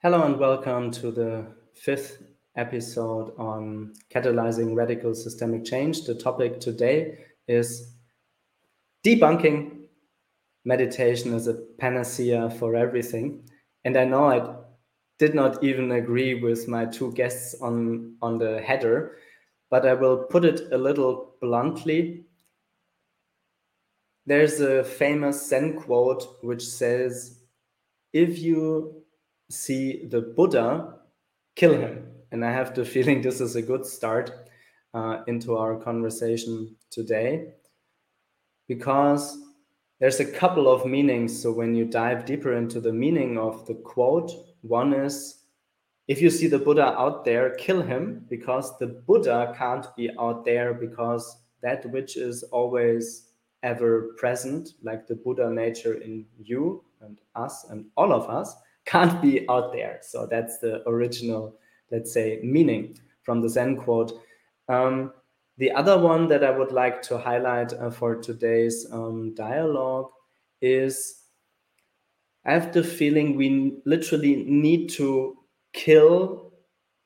Hello and welcome to the fifth episode on catalyzing radical systemic change. The topic today is debunking meditation as a panacea for everything. And I know I did not even agree with my two guests on, on the header, but I will put it a little bluntly. There's a famous Zen quote which says, If you see the Buddha, kill him. And I have the feeling this is a good start uh, into our conversation today because there's a couple of meanings. So when you dive deeper into the meaning of the quote, one is if you see the Buddha out there, kill him because the Buddha can't be out there because that which is always ever present, like the Buddha nature in you and us and all of us, can't be out there. So that's the original, let's say, meaning from the Zen quote. Um, the other one that I would like to highlight uh, for today's um, dialogue is I have the feeling we literally need to kill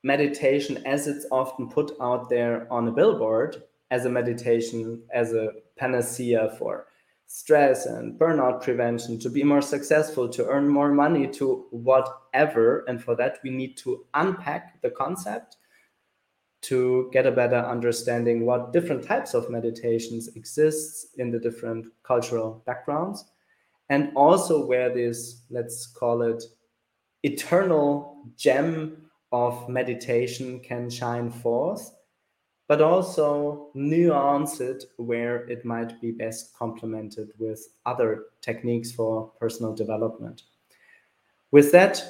meditation as it's often put out there on a billboard as a meditation, as a panacea for stress and burnout prevention, to be more successful, to earn more money, to whatever. And for that, we need to unpack the concept to get a better understanding what different types of meditations exists in the different cultural backgrounds and also where this let's call it eternal gem of meditation can shine forth but also nuance it where it might be best complemented with other techniques for personal development. With that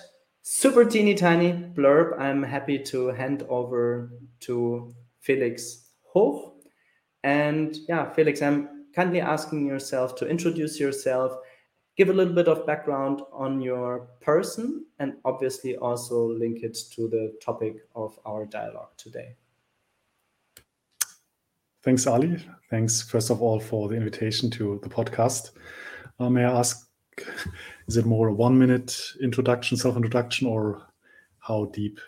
super teeny tiny blurb, I'm happy to hand over to Felix Hoch. And yeah, Felix, I'm kindly asking yourself to introduce yourself, give a little bit of background on your person, and obviously also link it to the topic of our dialogue today. Thanks, Ali. Thanks, first of all, for the invitation to the podcast. Uh, may I ask, is it more a one minute introduction, self introduction, or how deep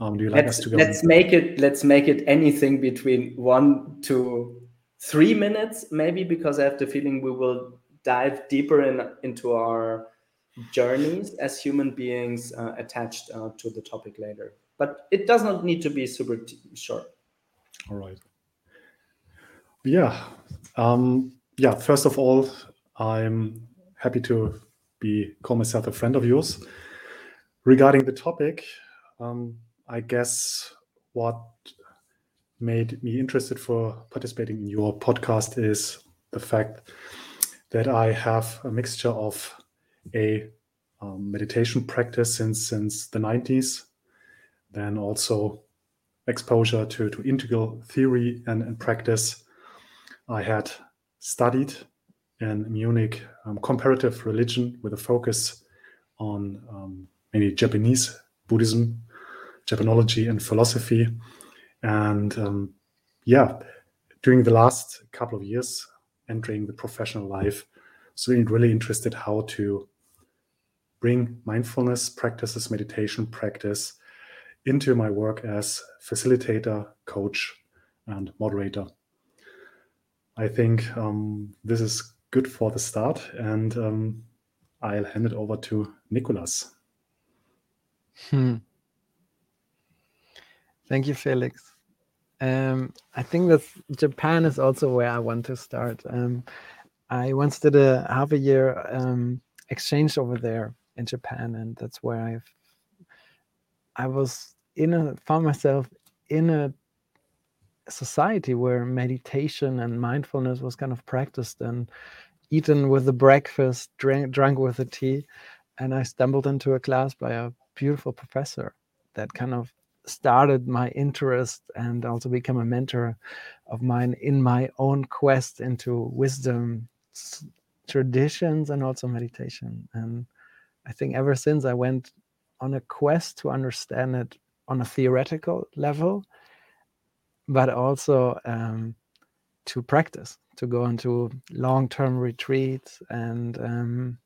um, do you like let's, us to go? Let's make it. Let's make it anything between one to three minutes, maybe, because I have the feeling we will dive deeper in into our journeys as human beings uh, attached uh, to the topic later. But it does not need to be super short. All right. Yeah. Um, yeah. First of all, I'm happy to be call myself a friend of yours. Regarding the topic, um, I guess what made me interested for participating in your podcast is the fact that I have a mixture of a um, meditation practice since since the 90s, then also exposure to, to integral theory and, and practice I had studied in Munich um, comparative religion with a focus on um, mainly Japanese Buddhism, Japanology, and philosophy. And um, yeah, during the last couple of years, entering the professional life, so really interested how to bring mindfulness practices, meditation practice into my work as facilitator, coach, and moderator. I think um, this is good for the start, and um, I'll hand it over to Nikolas. Hmm. Thank you, Felix. Um, I think that Japan is also where I want to start. Um, I once did a half a year um, exchange over there in Japan, and that's where I've I was in a found myself in a society where meditation and mindfulness was kind of practiced and eaten with the breakfast, drank, drank with the tea. And I stumbled into a class by a beautiful professor that kind of started my interest and also become a mentor of mine in my own quest into wisdom, traditions, and also meditation. And I think ever since I went on a quest to understand it on a theoretical level but also um, to practice, to go into long-term retreats and um,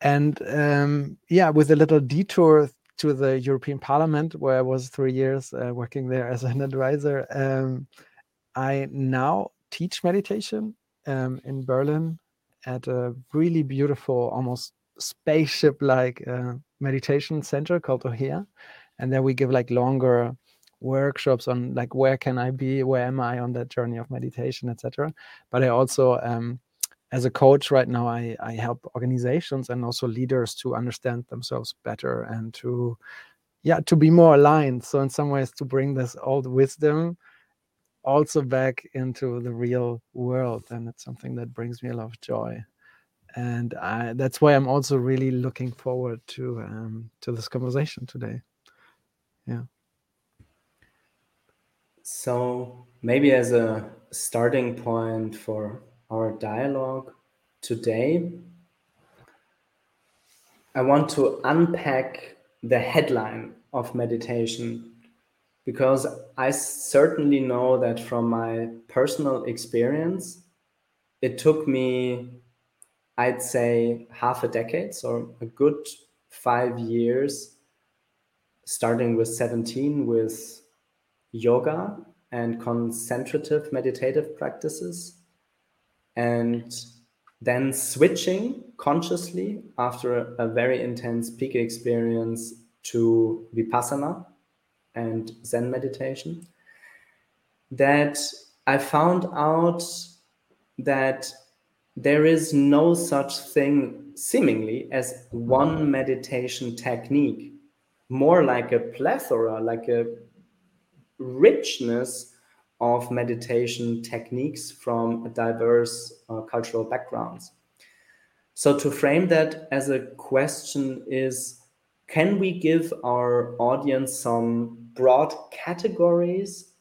and um, yeah, with a little detour to the European Parliament, where I was three years uh, working there as an advisor, um, I now teach meditation um, in Berlin at a really beautiful, almost spaceship-like uh, meditation center called OHEA, and there we give like longer workshops on like where can I be, where am I on that journey of meditation, etc. But I also um, as a coach right now I, I help organizations and also leaders to understand themselves better and to yeah to be more aligned. So in some ways to bring this old wisdom also back into the real world. And it's something that brings me a lot of joy. And I, that's why i'm also really looking forward to um, to this conversation today. Yeah so maybe as a starting point for our dialogue today, I want to unpack the headline of meditation because I certainly know that from my personal experience, it took me, I'd say, half a decade, so a good five years, starting with 17 with yoga and concentrative meditative practices and then switching consciously after a, very intense peak experience to vipassana and zen meditation that i found out that there is no such thing seemingly as one meditation technique more like a plethora like a richness of meditation techniques from diverse uh, cultural backgrounds. So, to frame that as a question, is can we give our audience some broad categories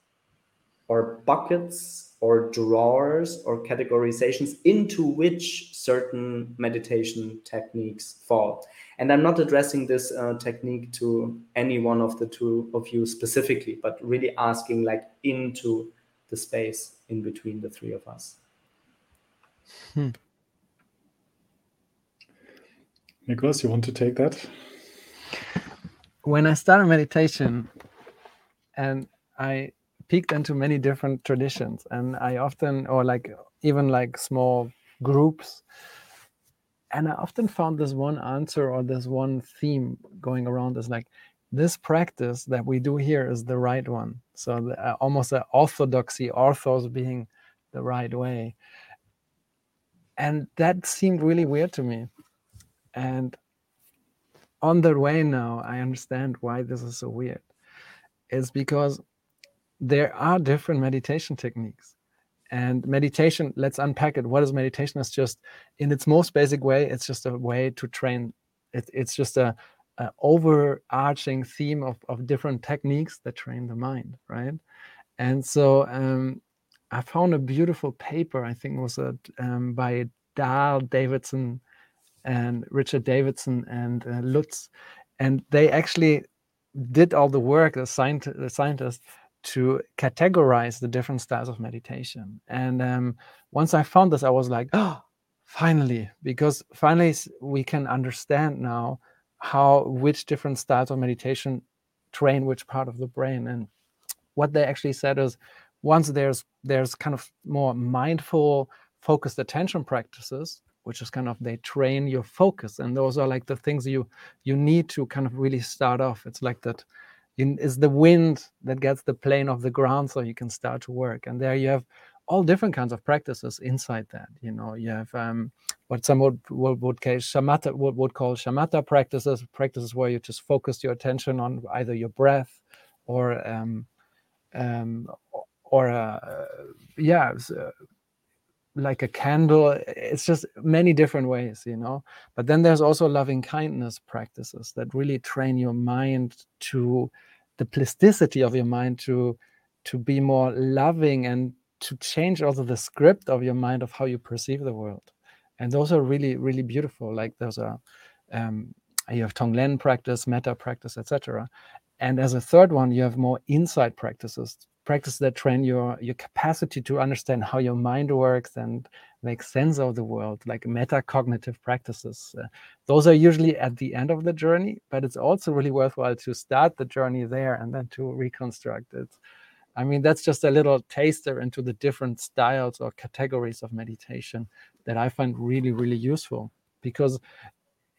or buckets or drawers or categorizations into which certain meditation techniques fall? And I'm not addressing this uh, technique to any one of the two of you specifically, but really asking like into the space in between the three of us. Hmm. Nikolas, you want to take that? When I started meditation, and I peeked into many different traditions, and I often, or like even like small groups, and I often found this one answer or this one theme going around is like, this practice that we do here is the right one. So the, uh, almost an orthodoxy, orthos being the right way. And that seemed really weird to me. And on the way now, I understand why this is so weird. It's because there are different meditation techniques. And meditation, let's unpack it. What is meditation? It's just, in its most basic way, it's just a way to train. It, it's just a, a overarching theme of, of different techniques that train the mind, right? And so um, I found a beautiful paper, I think was a, um, by Dahl Davidson and Richard Davidson and uh, Lutz. And they actually did all the work, the, scientist, the scientists, to categorize the different styles of meditation. And um, once I found this, I was like, oh, finally, because finally we can understand now how which different styles of meditation train which part of the brain. And what they actually said is once there's there's kind of more mindful focused attention practices which is kind of they train your focus and those are like the things you you need to kind of really start off it's like that is the wind that gets the plane off the ground so you can start to work. And there you have all different kinds of practices inside that you know. You have um, what some would, would, would call shamatha would, would call shamatha practices practices where you just focus your attention on either your breath or um, um, or uh, yeah uh, like a candle. It's just many different ways you know. But then there's also loving kindness practices that really train your mind to the plasticity of your mind to to be more loving and to change also the script of your mind of how you perceive the world. And those are really really beautiful. Like those are um, you have tonglen practice metta practice etc and as a third one you have more insight practices practice that train your your capacity to understand how your mind works and make sense of the world like metacognitive practices. Uh, those are usually at the end of the journey but it's also really worthwhile to start the journey there and then to reconstruct it. I mean that's just a little taster into the different styles or categories of meditation that i find really really useful. Because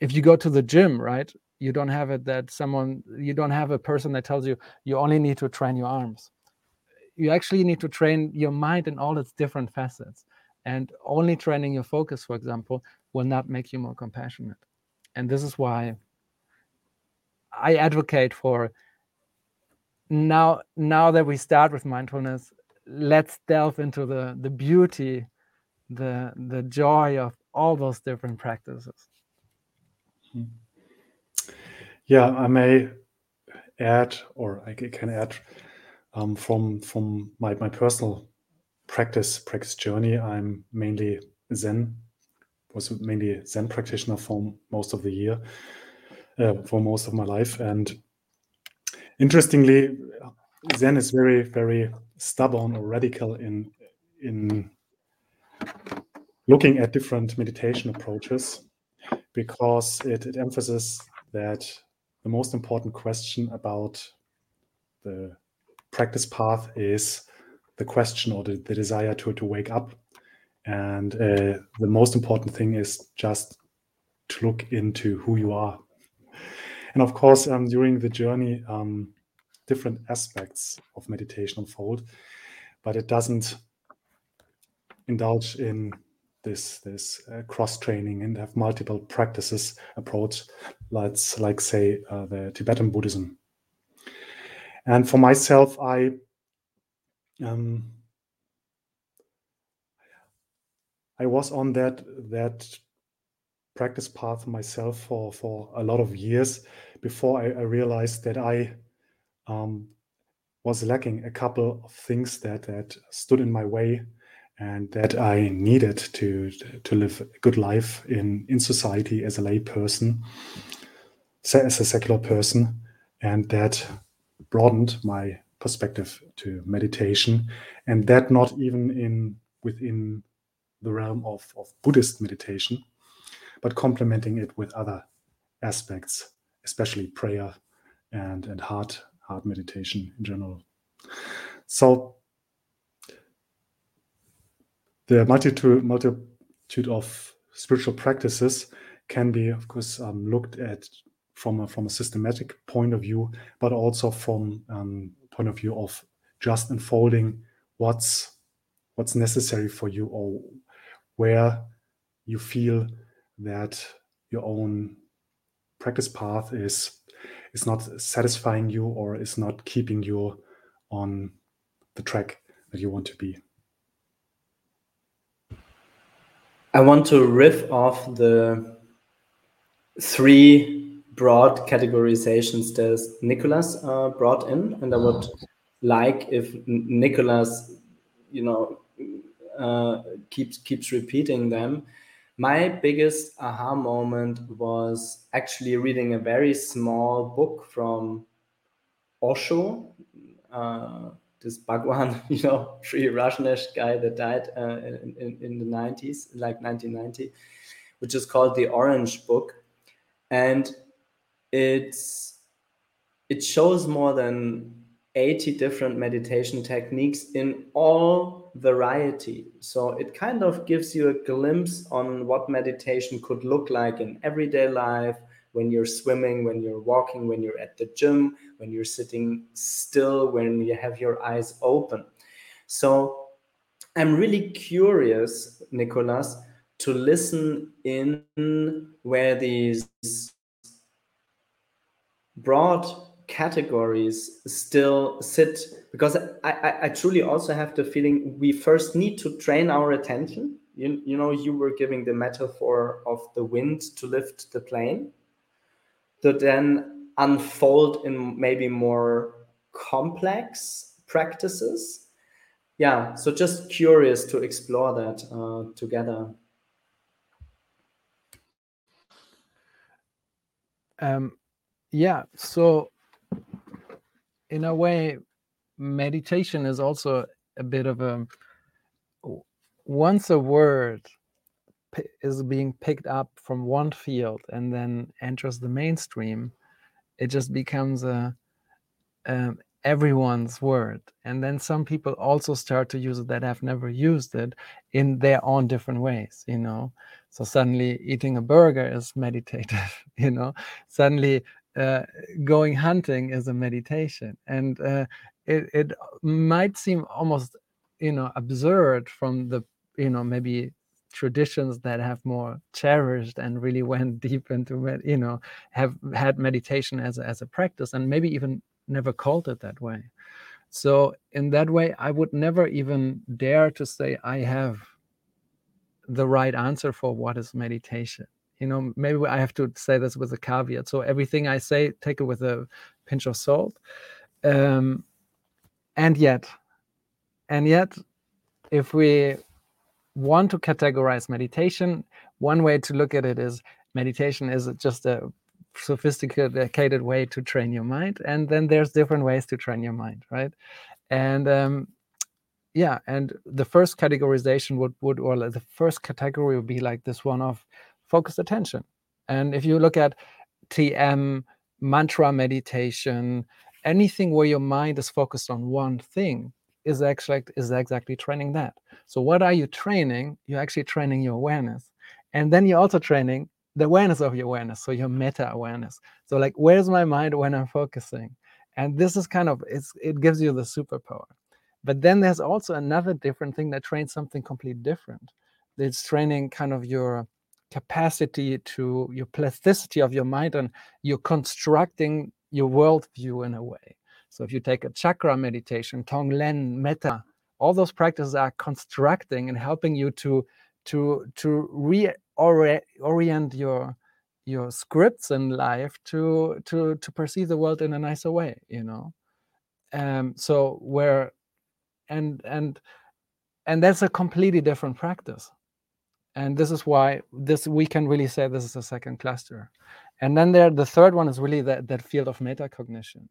if you go to the gym right you don't have it that someone you don't have a person that tells you you only need to train your arms you actually need to train your mind in all its different facets and only training your focus for example will not make you more compassionate. And this is why i advocate for now now that we start with mindfulness let's delve into the the beauty the the joy of all those different practices. Hmm. Yeah i may add or i can add um, from from my, my personal practice practice journey i'm mainly zen was mainly zen practitioner for most of the year uh, for most of my life. And interestingly zen is very very stubborn or radical in in looking at different meditation approaches because it, it emphasizes that the most important question about the practice path is the question or the, the desire to, to wake up. And uh, the most important thing is just to look into who you are. And of course, um, during the journey, um, different aspects of meditation unfold, but it doesn't indulge in this this uh, cross training and have multiple practices approach, let's like say uh, the Tibetan Buddhism and for myself, I um, I was on that that practice path myself for for a lot of years before I, I realized that I um, was lacking a couple of things that that stood in my way and that I needed to to live a good life in in society as a lay person, as a secular person, and that broadened my perspective to meditation and that not even in within the realm of, of buddhist meditation but complementing it with other aspects especially prayer and and heart heart meditation in general. So the multitude multitude of spiritual practices can be of course um, looked at from a, from a systematic point of view, but also from um, point of view of just unfolding what's what's necessary for you or where you feel that your own practice path is is not satisfying you or is not keeping you on the track that you want to be. I want to riff off the three broad categorizations that Nikolas uh, brought in, and I would like if Nikolas, you know, uh, keeps keeps repeating them. My biggest aha moment was actually reading a very small book from Osho, uh, this Bhagwan, you know, Sri Rajneesh guy that died uh, in, in, in the 90s, like 1990, which is called The Orange Book. And it's it shows more than 80 different meditation techniques in all variety. So it kind of gives you a glimpse on what meditation could look like in everyday life when you're swimming when you're walking when you're at the gym when you're sitting still when you have your eyes open. So i'm really curious nikolas to listen in where these broad categories still sit because I, I, I, truly also have the feeling we first need to train our attention. You, you know you were giving the metaphor of the wind to lift the plane to then unfold in maybe more complex practices. Yeah so just curious to explore that uh, together. Um, yeah so in a way meditation is also a bit of a once a word is being picked up from one field and then enters the mainstream, it just becomes a um, everyone's word. And then some people also start to use it that have never used it in their own different ways, you know. So suddenly eating a burger is meditative, you know. Suddenly uh, going hunting is a meditation. And uh, it, it might seem almost, you know, absurd from the, you know, maybe traditions that have more cherished and really went deep into you know have had meditation as a, as a practice and maybe even never called it that way. So in that way, I would never even dare to say I have the right answer for what is meditation. You know, maybe I have to say this with a caveat. So everything I say, take it with a pinch of salt. Um, and yet, and yet, if we want to categorize meditation, one way to look at it is meditation is just a sophisticated way to train your mind and then there's different ways to train your mind right and um, yeah and the first categorization would would or the first category would be like this one of focused attention. And if you look at tm mantra meditation anything where your mind is focused on one thing is actually is exactly training that. So what are you training? You're actually training your awareness. And then you're also training the awareness of your awareness so your meta awareness. So like where's my mind when i'm focusing? And this is kind of it's it gives you the superpower. But then there's also another different thing that trains something completely different. It's training kind of your capacity to your plasticity of your mind and you're constructing your worldview in a way. So if you take a chakra meditation tonglen metta all those practices are constructing and helping you to to to reorient your your scripts in life to to to perceive the world in a nicer way you know? Um so where and and and that's a completely different practice and this is why this we can really say this is a second cluster. And then there the third one is really that that field of metacognition.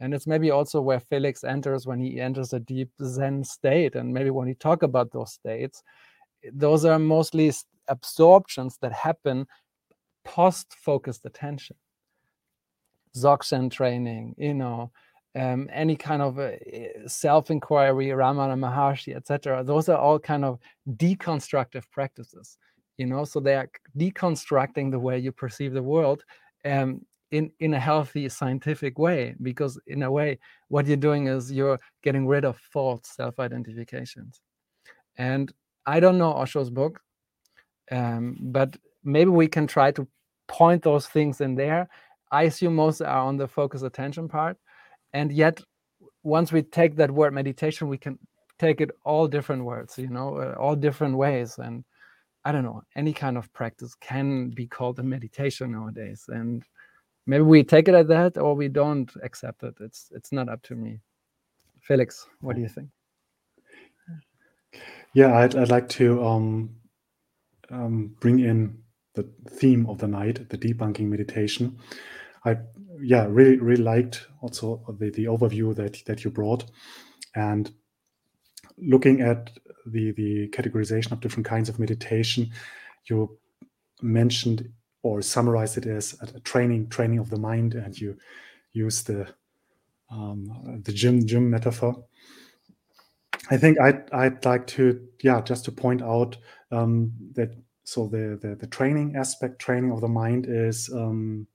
And it's maybe also where felix enters when he enters a deep zen state and maybe when he talk about those states those are mostly absorptions that happen post focused attention. Dzogchen training you know um, any kind of uh, self-inquiry ramana maharshi etc those are all kind of deconstructive practices you know so they are deconstructing the way you perceive the world um, in in a healthy scientific way because in a way what you're doing is you're getting rid of false self-identifications and I don't know Osho's book, um, but maybe we can try to point those things in there. I assume most are on the focus attention part. And yet, once we take that word meditation, we can take it all different words, you know, uh, all different ways. And I don't know, any kind of practice can be called a meditation nowadays. And maybe we take it at that or we don't accept it. It's it's not up to me. Felix, what do you think? Yeah, I'd, I'd like to um, um, bring in the theme of the night, the debunking meditation. I yeah really really liked also the, the overview that that you brought, and looking at the the categorization of different kinds of meditation, you mentioned or summarized it as a training training of the mind, and you use the um, the gym gym metaphor. I think I'd I'd like to yeah just to point out um, that so the, the, the training aspect training of the mind is um,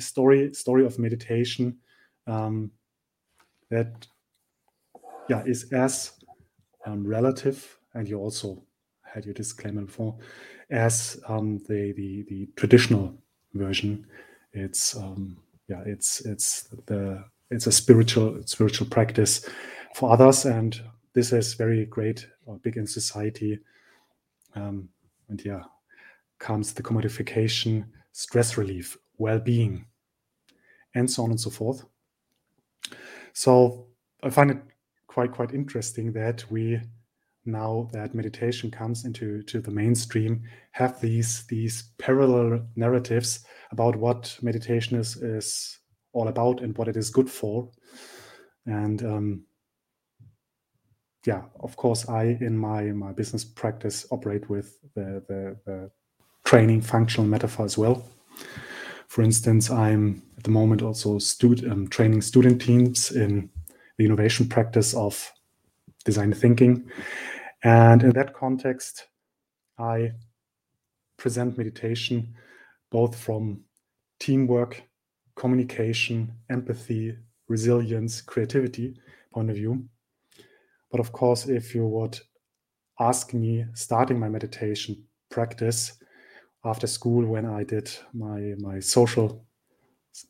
a story story of meditation um, that yeah is as um, relative and you also had your disclaimer before as um, the, the the traditional version it's um, yeah it's it's the it's a spiritual spiritual practice for others and this is very great or big in society. Um, and yeah, comes the commodification, stress relief, well-being, and so on and so forth. So I find it quite quite interesting that we now that meditation comes into to the mainstream have these these parallel narratives about what meditation is is all about and what it is good for and um, yeah, of course, I in my my business practice operate with the the, the training functional metaphor as well. For instance, I'm at the moment also um, training student teams in the innovation practice of design thinking, and in that context, I present meditation both from teamwork, communication, empathy, resilience, creativity point of view. But of course, if you would ask me starting my meditation practice after school when I did my my social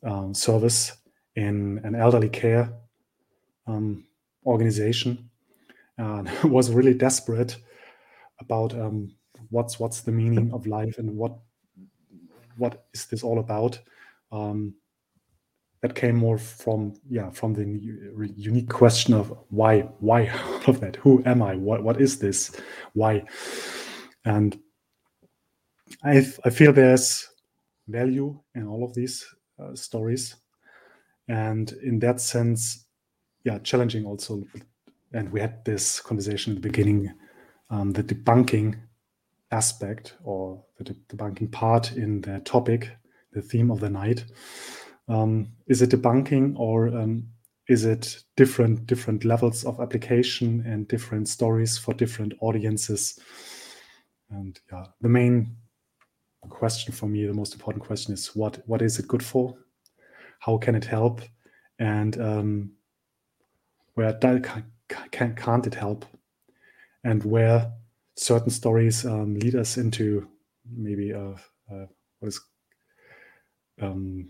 um, service in an elderly care um, organization, and was really desperate about um, what's what's the meaning of life and what what is this all about. Um, that came more from yeah from the unique question of why why all of that? Who am i? What what is this? Why? And i i feel there's value in all of these uh, stories. And in that sense yeah challenging also. And we had this conversation at the beginning um, the debunking aspect or the debunking part in the topic the theme of the night. Um, is it debunking or um, is it different different levels of application and different stories for different audiences? And yeah, the main question for me, the most important question is what what is it good for? How can it help? And um, where can, can't it help? And where certain stories um, lead us into maybe a, a what is um,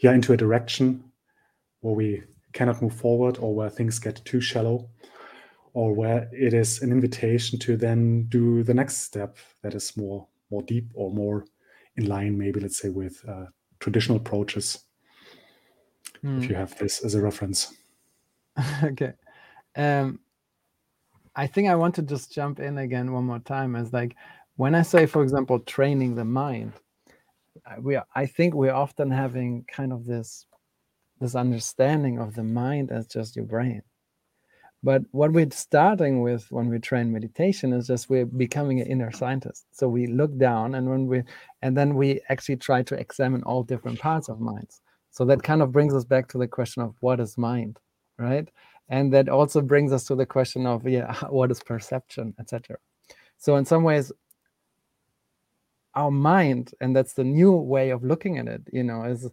yeah into a direction where we cannot move forward or where things get too shallow or where it is an invitation to then do the next step that is more more deep or more in line maybe let's say with uh, traditional approaches mm. if hmm. you have this as a reference okay um i think i want to just jump in again one more time as like when i say for example training the mind we are, I think we're often having kind of this this understanding of the mind as just your brain. But what we're starting with when we train meditation is just we're becoming an inner scientist. So we look down and when we and then we actually try to examine all different parts of minds. So that kind of brings us back to the question of what is mind, right? And that also brings us to the question of yeah, what is perception, etc. So in some ways, our mind and that's the new way of looking at it you know is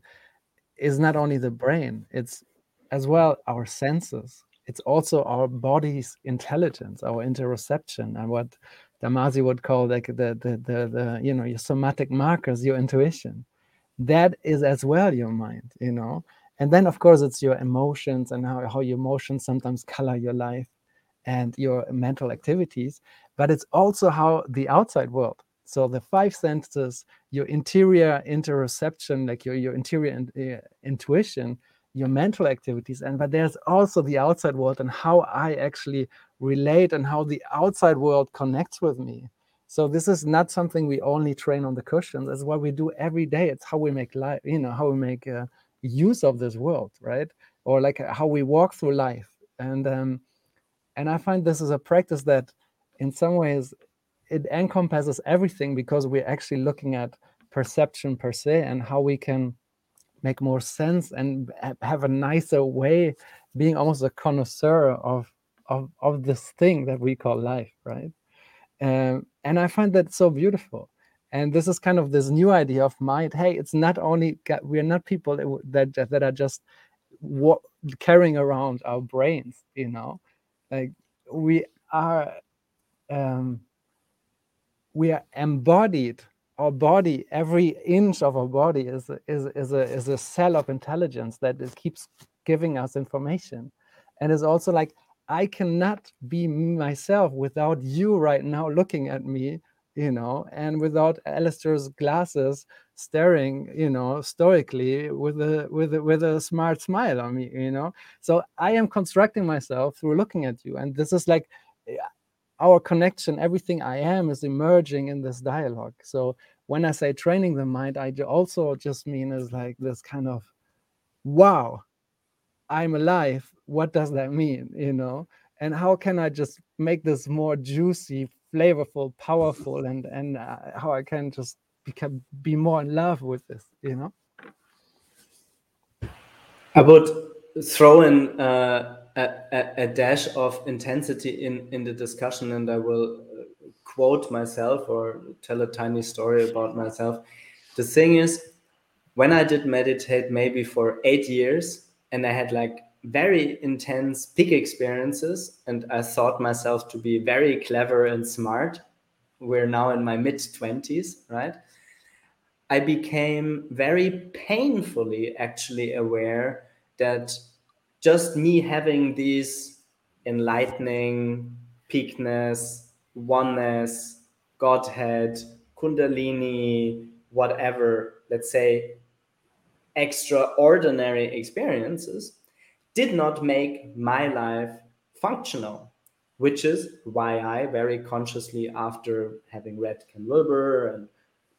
is not only the brain it's as well our senses it's also our body's intelligence our interoception and what Damasio would call like the, the the the you know your somatic markers your intuition. That is as well your mind you know? And then of course it's your emotions and how, how your emotions sometimes color your life and your mental activities but it's also how the outside world. So the five senses, your interior interoception, like your, your interior in, uh, intuition, your mental activities, and but there's also the outside world and how I actually relate and how the outside world connects with me. So this is not something we only train on the cushions. It's what we do every day. It's how we make life, you know, how we make uh, use of this world, right? Or like how we walk through life. And um, and I find this is a practice that, in some ways, it encompasses everything because we're actually looking at perception per se and how we can make more sense and have a nicer way being almost a connoisseur of of, of this thing that we call life right? Um, and i find that so beautiful. And this is kind of this new idea of mind. Hey it's not only we're not people that that, that are just what, carrying around our brains you know? Like we are um, we are embodied our body every inch of our body is is is a is a cell of intelligence that is, keeps giving us information. And it's also like i cannot be myself without you right now looking at me you know and without Alistair's glasses staring you know stoically with a with a, with a smart smile on me you know. So i am constructing myself through looking at you. And this is like our connection, everything I am is emerging in this dialogue. So when I say training the mind, I also just mean is like this kind of, wow, I'm alive. What does that mean? You know, and how can I just make this more juicy, flavorful, powerful, and and uh, how I can just become be more in love with this, you know? I would throw in uh, a, a, dash of intensity in in the discussion, and I will uh, quote myself or tell a tiny story about myself. The thing is, when I did meditate maybe for eight years, and I had like very intense peak experiences and i thought myself to be very clever and smart we're now in my mid 20s right i became very painfully actually aware that just me having these enlightening peakness oneness godhead kundalini whatever let's say extraordinary experiences did not make my life functional, which is why I very consciously, after having read Ken Wilber and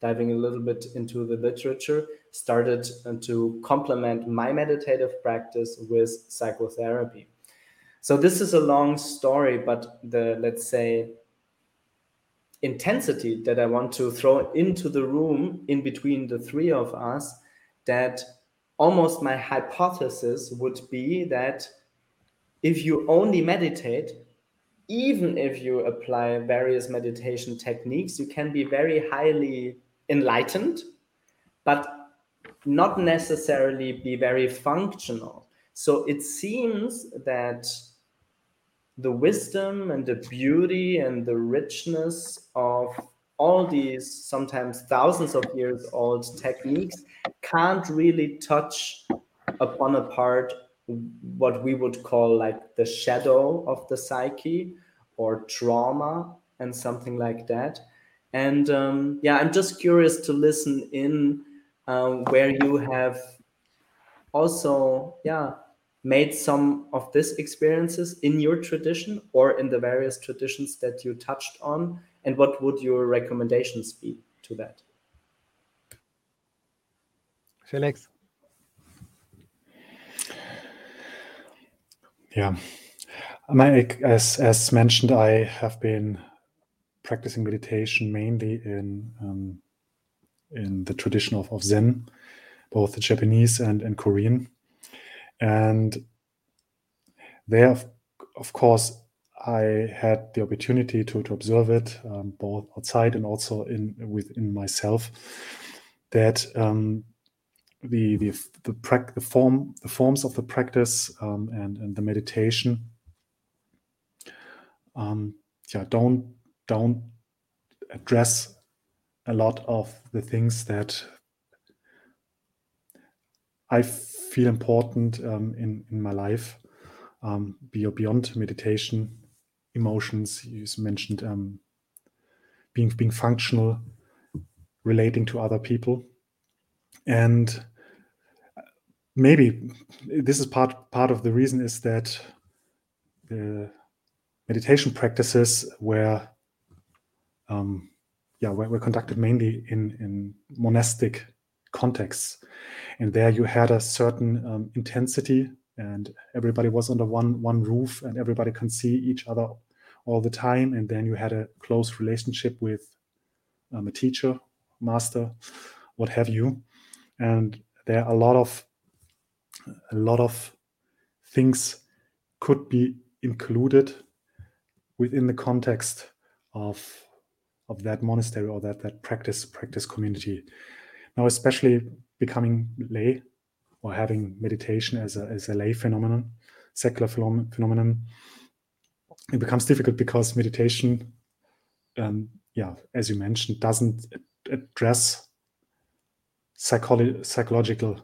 diving a little bit into the literature, started to complement my meditative practice with psychotherapy. So this is a long story, but the let's say intensity that I want to throw into the room in between the three of us that almost my hypothesis would be that if you only meditate, even if you apply various meditation techniques, you can be very highly enlightened, but not necessarily be very functional. So it seems that the wisdom and the beauty and the richness of all these sometimes thousands of years old techniques can't really touch upon a part what we would call like the shadow of the psyche or trauma and something like that and um, yeah i'm just curious to listen in um, where you have also yeah made some of these experiences in your tradition or in the various traditions that you touched on and what would your recommendations be to that? Felix. Yeah, my, as as mentioned, I have been practicing meditation mainly in um, in the tradition of, of Zen, both the Japanese and, and Korean, and there, of, course, I had the opportunity to, to observe it um, both outside and also in within myself that um, the the the, pra- the form the forms of the practice um, and and the meditation um, yeah don't don't address a lot of the things that I feel important um, in in my life um, beyond meditation emotions. You mentioned um, being being functional, relating to other people, and maybe this is part part of the reason is that the meditation practices were um, yeah were, were conducted mainly in in monastic contexts. And there you had a certain um, intensity and everybody was under one one roof and everybody can see each other all the time. And then you had a close relationship with um, a teacher master what have you. And there are a lot of a lot of things could be included within the context of of that monastery or that that practice practice community. Now especially becoming lay or having meditation as a, as a lay phenomenon, secular phenomenon, it becomes difficult because meditation, um, yeah, as you mentioned, doesn't address psycholo- psychological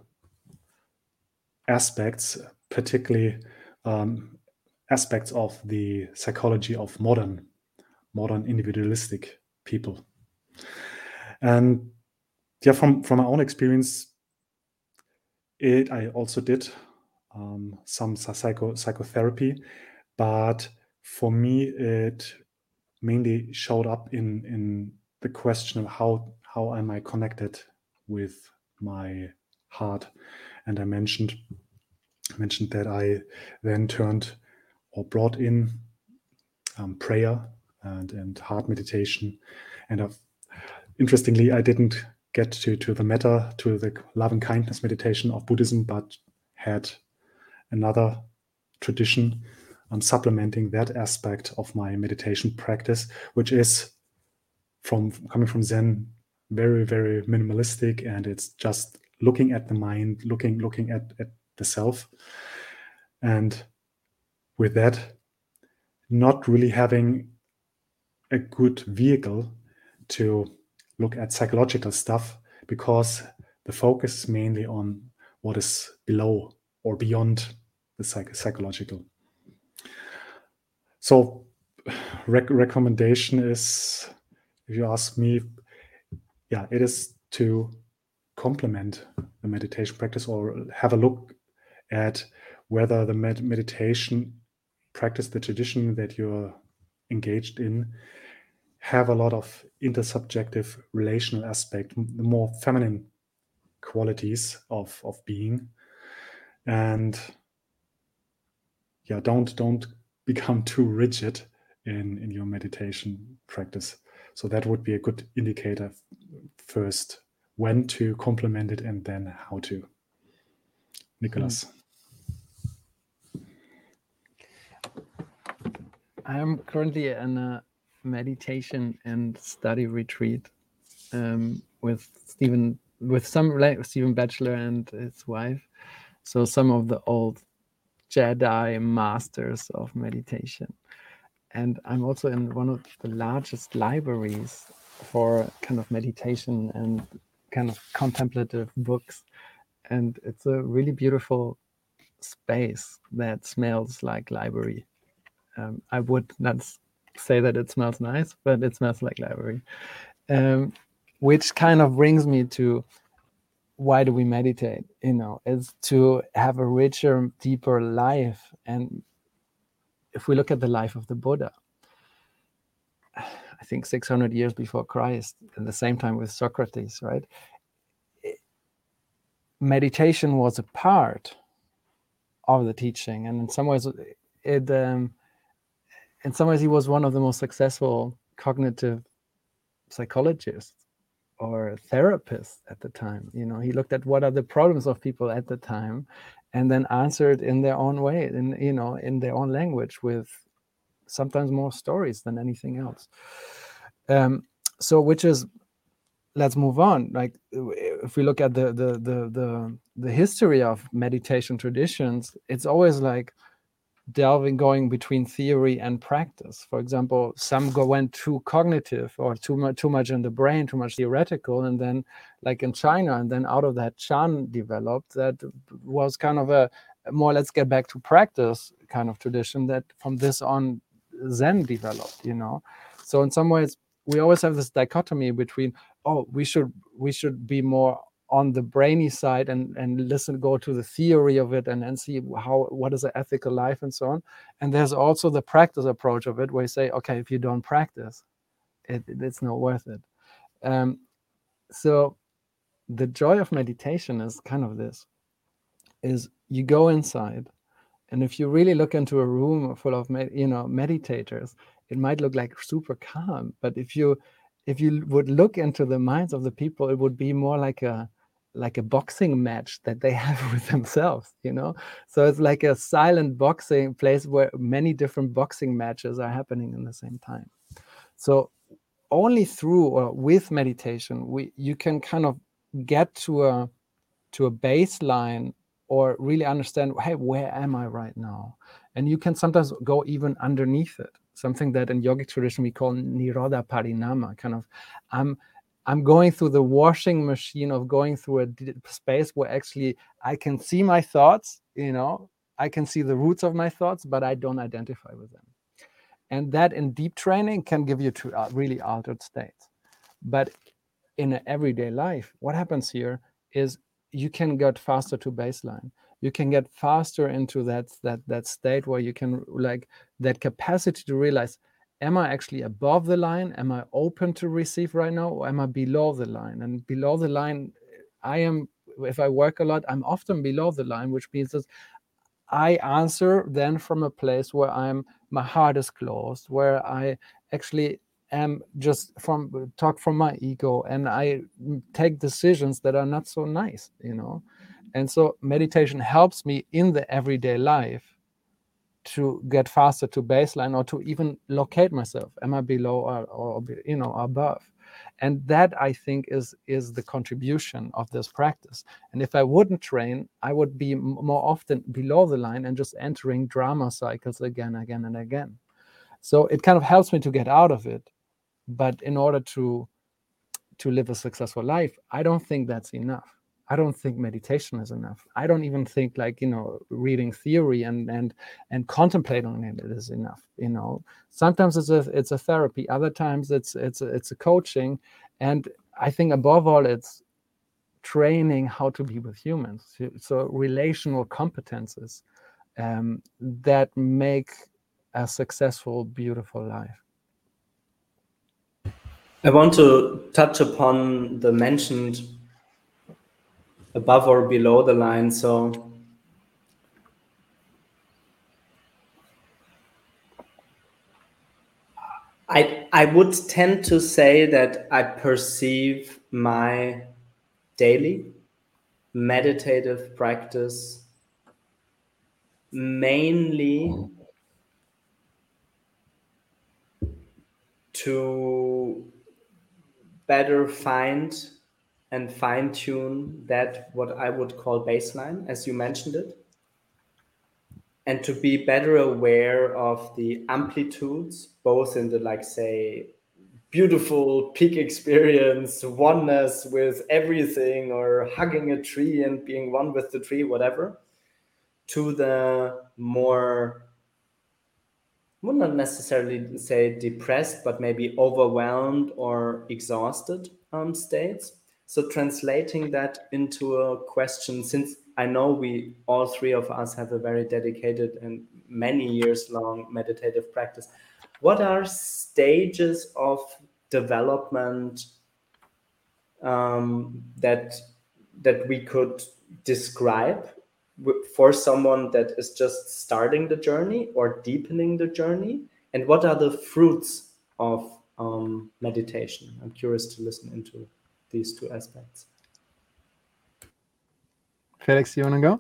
aspects, particularly um, aspects of the psychology of modern, modern individualistic people. And yeah, from from my own experience, it I also did um, some psycho psychotherapy, but for me it mainly showed up in in the question of how how am I connected with my heart, and I mentioned mentioned that I then turned or brought in um, prayer and, and heart meditation. And interestingly, I didn't get to, to the metta, to the love and kindness meditation of Buddhism, but had another tradition um, supplementing that aspect of my meditation practice, which is from coming from Zen, very, very minimalistic, and it's just looking at the mind, looking, looking at, at the self. And with that, not really having a good vehicle to look at psychological stuff because the focus is mainly on what is below or beyond the psych- psychological. So, rec- recommendation is, if you ask me, yeah, it is to complement the meditation practice or have a look at whether the med- meditation practice, the tradition that you're engaged in, have a lot of intersubjective relational aspect, the more feminine qualities of of being, and yeah, don't don't become too rigid in in your meditation practice. So that would be a good indicator first when to complement it and then how to. Hmm. Nikolas. I'm currently in a meditation and study retreat um, with Stephen, with some like Stephen Batchelor and his wife. So some of the old Jedi masters of meditation. And I'm also in one of the largest libraries for kind of meditation and kind of contemplative books. And it's a really beautiful space that smells like library. Um, I would not say that it smells nice, but it smells like library. Um, which kind of brings me to why do we meditate? You know, is to have a richer, deeper life. And if we look at the life of the Buddha, I think 600 years before Christ, at the same time with Socrates, right? meditation was a part of the teaching, and in some ways, it um, in some ways he was one of the most successful cognitive psychologists or therapists at the time. You know, he looked at what are the problems of people at the time, and then answered in their own way, in you know, in their own language, with sometimes more stories than anything else. Um, so, which is, let's move on. Like, if we look at the the the the, the history of meditation traditions, it's always like delving going between theory and practice. For example some go went too cognitive or too much too much in the brain too much theoretical and then like in china and then out of that chan developed that was kind of a more let's get back to practice kind of tradition that from this on zen developed you know? So in some ways we always have this dichotomy between oh we should we should be more on the brainy side and and listen go to the theory of it and and see how what is an ethical life and so on. And there's also the practice approach of it where you say okay if you don't practice it, it's not worth it. Um, so the joy of meditation is kind of this is you go inside and if you really look into a room full of you know meditators it might look like super calm. But if you if you would look into the minds of the people it would be more like a like a boxing match that they have with themselves you know? So it's like a silent boxing place where many different boxing matches are happening in the same time. So only through or with meditation we you can kind of get to a to a baseline or really understand hey where am i right now? And you can sometimes go even underneath it something that in yogic tradition we call nirodha parinama kind of i'm I'm going through the washing machine of going through a space where actually I can see my thoughts, you know, I can see the roots of my thoughts, but I don't identify with them. And that in deep training can give you to uh, really altered states. But in everyday life, what happens here is you can get faster to baseline. You can get faster into that that that state where you can like that capacity to realize am I actually above the line? Am I open to receive right now? Or am I below the line? And below the line, I am, if I work a lot, I'm often below the line, which means that I answer then from a place where I'm my heart is closed, where I actually am just from talk from my ego and I take decisions that are not so nice, you know. And so meditation helps me in the everyday life to get faster to baseline or to even locate myself. Am I below or, or you know above? and that i think is is the contribution of this practice and if i wouldn't train i would be more often below the line and just entering drama cycles again again and again so it kind of helps me to get out of it but in order to to live a successful life i don't think that's enough i don't think meditation is enough. I don't even think like you know reading theory and and and contemplating it is enough you know. Sometimes it's a it's a therapy other times it's it's a, it's a coaching. And i think above all it's training how to be with humans. So relational competences um, that make a successful beautiful life. I want to touch upon the mentioned above or below the line. So I I would tend to say that I perceive my daily meditative practice mainly to better find and fine tune that what I would call baseline, as you mentioned it, and to be better aware of the amplitudes, both in the like say beautiful peak experience, oneness with everything, or hugging a tree and being one with the tree, whatever, to the more would not necessarily say depressed, but maybe overwhelmed or exhausted um, states so translating that into a question, since I know we all three of us have a very dedicated and many years long meditative practice, what are stages of development um, that that we could describe for someone that is just starting the journey or deepening the journey? And what are the fruits of um, meditation? I'm curious to listen into these two aspects. Felix, you want to go?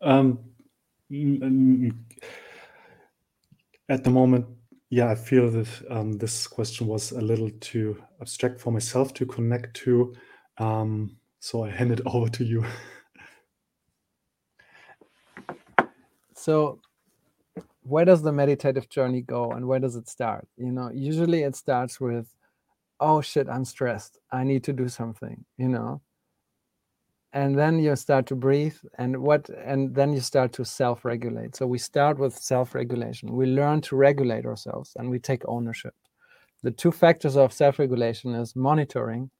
Um, at the moment, yeah, I feel that um, this question was a little too abstract for myself to connect to. Um, so I hand it over to you. so, where does the meditative journey go and where does it start? You know, usually it starts with oh shit i'm stressed. I need to do something you know? And then you start to breathe and what and then you start to self-regulate. So we start with self-regulation. We learn to regulate ourselves and we take ownership. The two factors of self-regulation is monitoring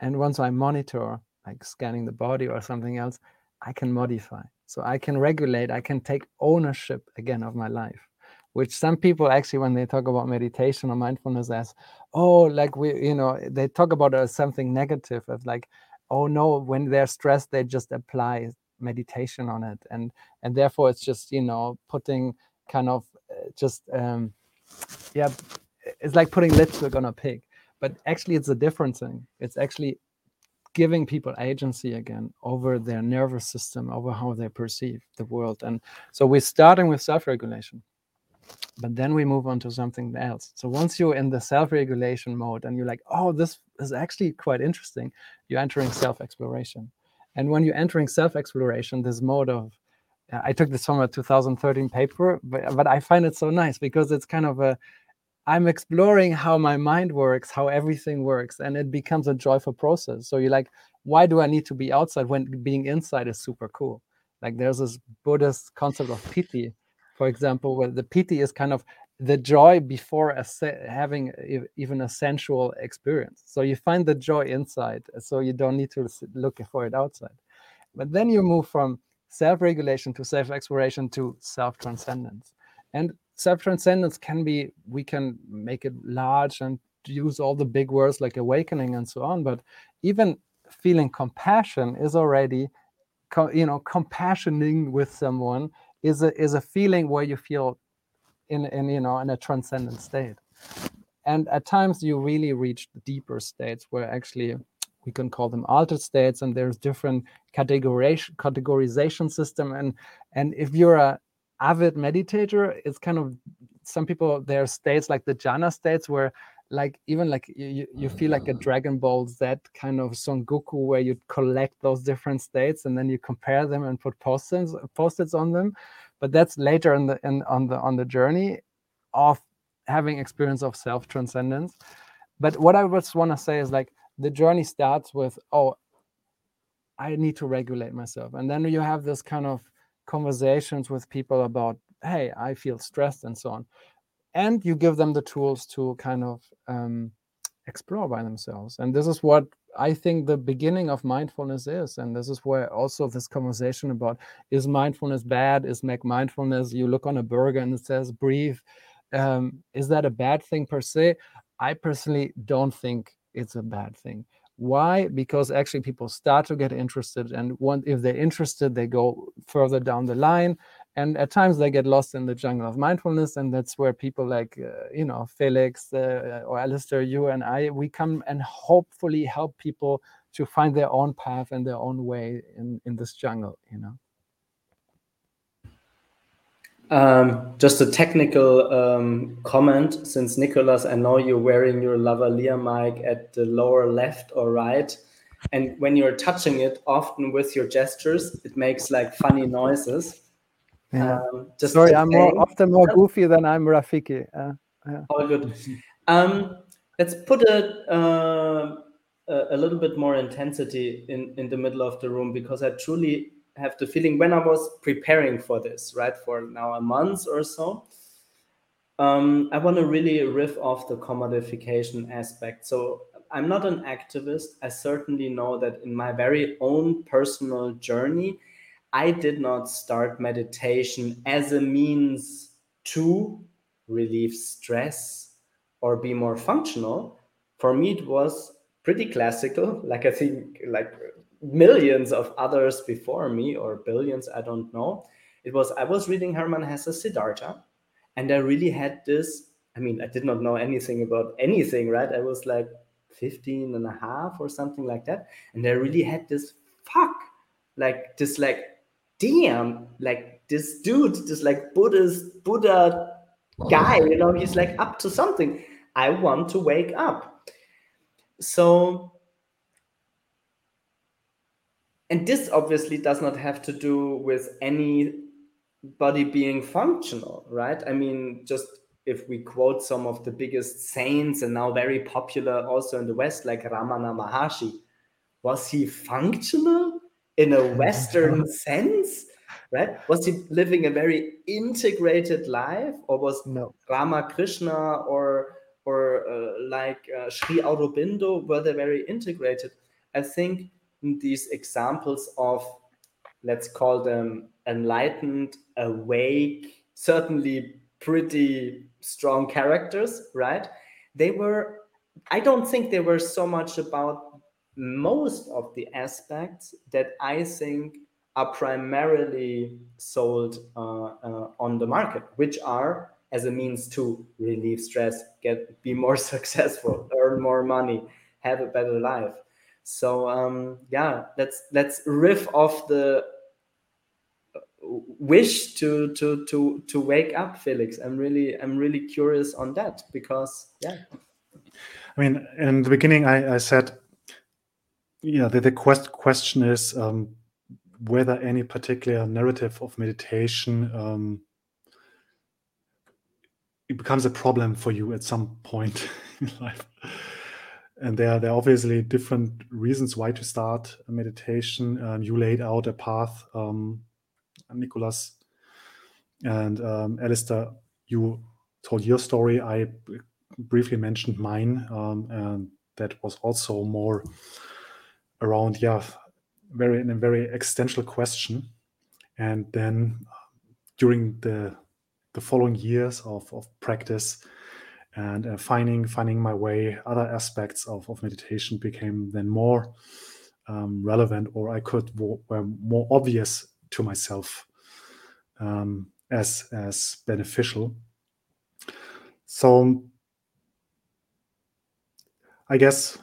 and once i monitor like scanning the body or something else i can modify. So i can regulate i can take ownership again of my life which some people actually when they talk about meditation or mindfulness as oh like we you know they talk about as something negative of like oh no when they're stressed they just apply meditation on it and and therefore it's just you know putting kind of uh, just um yeah it's like putting lipstick on a pig but actually it's a different thing. It's actually giving people agency again over their nervous system over how they perceive the world and so we're starting with self-regulation but then we move on to something else. So once you're in the self-regulation mode and you're like oh this is actually quite interesting you're entering self-exploration. And when you're entering self-exploration this mode of i took this from a 2013 paper but, but i find it so nice because it's kind of a i'm exploring how my mind works how everything works and it becomes a joyful process. So you're like why do i need to be outside when being inside is super cool? Like there's this buddhist concept of piti for example, where the piti is kind of the joy before having even a sensual experience. So you find the joy inside, so you don't need to look for it outside. But then you move from self-regulation to self-exploration to self-transcendence. And self-transcendence can be, we can make it large and use all the big words like awakening and so on, but even feeling compassion is already you know compassioning with someone is a is a feeling where you feel in in you know in a transcendent state. And at times you really reach deeper states where actually we can call them altered states and there's different categorization categorization system. And and if you're a avid meditator it's kind of some people there are states like the jhana states where like even like you, you feel like a uh. dragon ball z kind of son goku where you collect those different states and then you compare them and put post-its post-its on them. But that's later in the in on the on the journey of having experience of self transcendence but what i just want to say is like the journey starts with oh i need to regulate myself. And then you have this kind of conversations with people about hey i feel stressed and so on and you give them the tools to kind of um, explore by themselves. And this is what i think the beginning of mindfulness is. And this is where also this conversation about is mindfulness bad? Is Mac mindfulness? You look on a burger and it says breathe. Um, is that a bad thing per se? I personally don't think it's a bad thing. Why? Because actually people start to get interested and if they're interested they go further down the line and at times they get lost in the jungle of mindfulness and that's where people like uh, you know felix uh, or alistair you and i we come and hopefully help people to find their own path and their own way in in this jungle you know? Um, just a technical um, comment. Since nikolas i know you're wearing your lavalier mic at the lower left or right and when you're touching it often with your gestures it makes like funny noises yeah. Um, just Sorry, I'm more, often more goofy than I'm Rafiki. Uh, yeah. All good. Um, let's put a, uh, a little bit more intensity in, in the middle of the room because I truly have the feeling when I was preparing for this, right, for now a month or so, um, I want to really riff off the commodification aspect. So I'm not an activist. I certainly know that in my very own personal journey, I did not start meditation as a means to relieve stress or be more functional. For me, it was pretty classical, like I think like millions of others before me, or billions, I don't know. It was I was reading Hermann Hesse's Siddhartha, and I really had this. I mean, I did not know anything about anything, right? I was like 15 and a half or something like that. And I really had this fuck, like this like damn, like this dude, this like Buddhist Buddha guy, you know, he's like up to something. I want to wake up. So, and this obviously does not have to do with anybody being functional, right? I mean, just if we quote some of the biggest saints and now very popular also in the West, like Ramana Maharshi, was he functional? In a Western sense, right? Was he living a very integrated life, or was no. Ramakrishna or or uh, like uh, Sri Aurobindo were they very integrated? I think these examples of let's call them enlightened, awake, certainly pretty strong characters, right? They were. I don't think they were so much about most of the aspects that I think are primarily sold uh, uh, on the market, which are as a means to relieve stress, get be more successful, earn more money, have a better life. So um, yeah, let's let's riff off the uh, wish to to to to wake up, Felix. I'm really I'm really curious on that because yeah. I mean, in the beginning, I, I said yeah, the, the quest, question is um, whether any particular narrative of meditation um, it becomes a problem for you at some point in life. And there, there are obviously different reasons why to start a meditation. Um, you laid out a path, um, Nikolas and um, Alistair. You told your story. I briefly mentioned mine, um, and that was also more around yeah very in a very existential question and then during the the following years of, of practice and uh, finding finding my way other aspects of, of meditation became then more um, relevant or I could were more obvious to myself um, as as beneficial. So I guess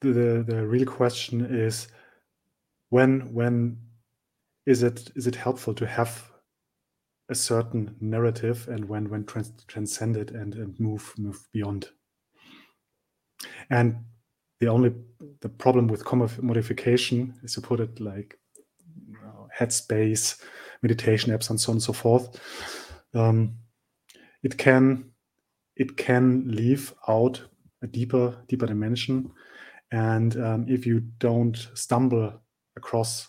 the, the, real question is when when is it is it helpful to have a certain narrative and when when trans transcend it and, and move move beyond? And the only the problem with commodification is to put it like you know, headspace meditation apps and so on and so forth. Um, it can it can leave out a deeper deeper dimension and um, if you don't stumble across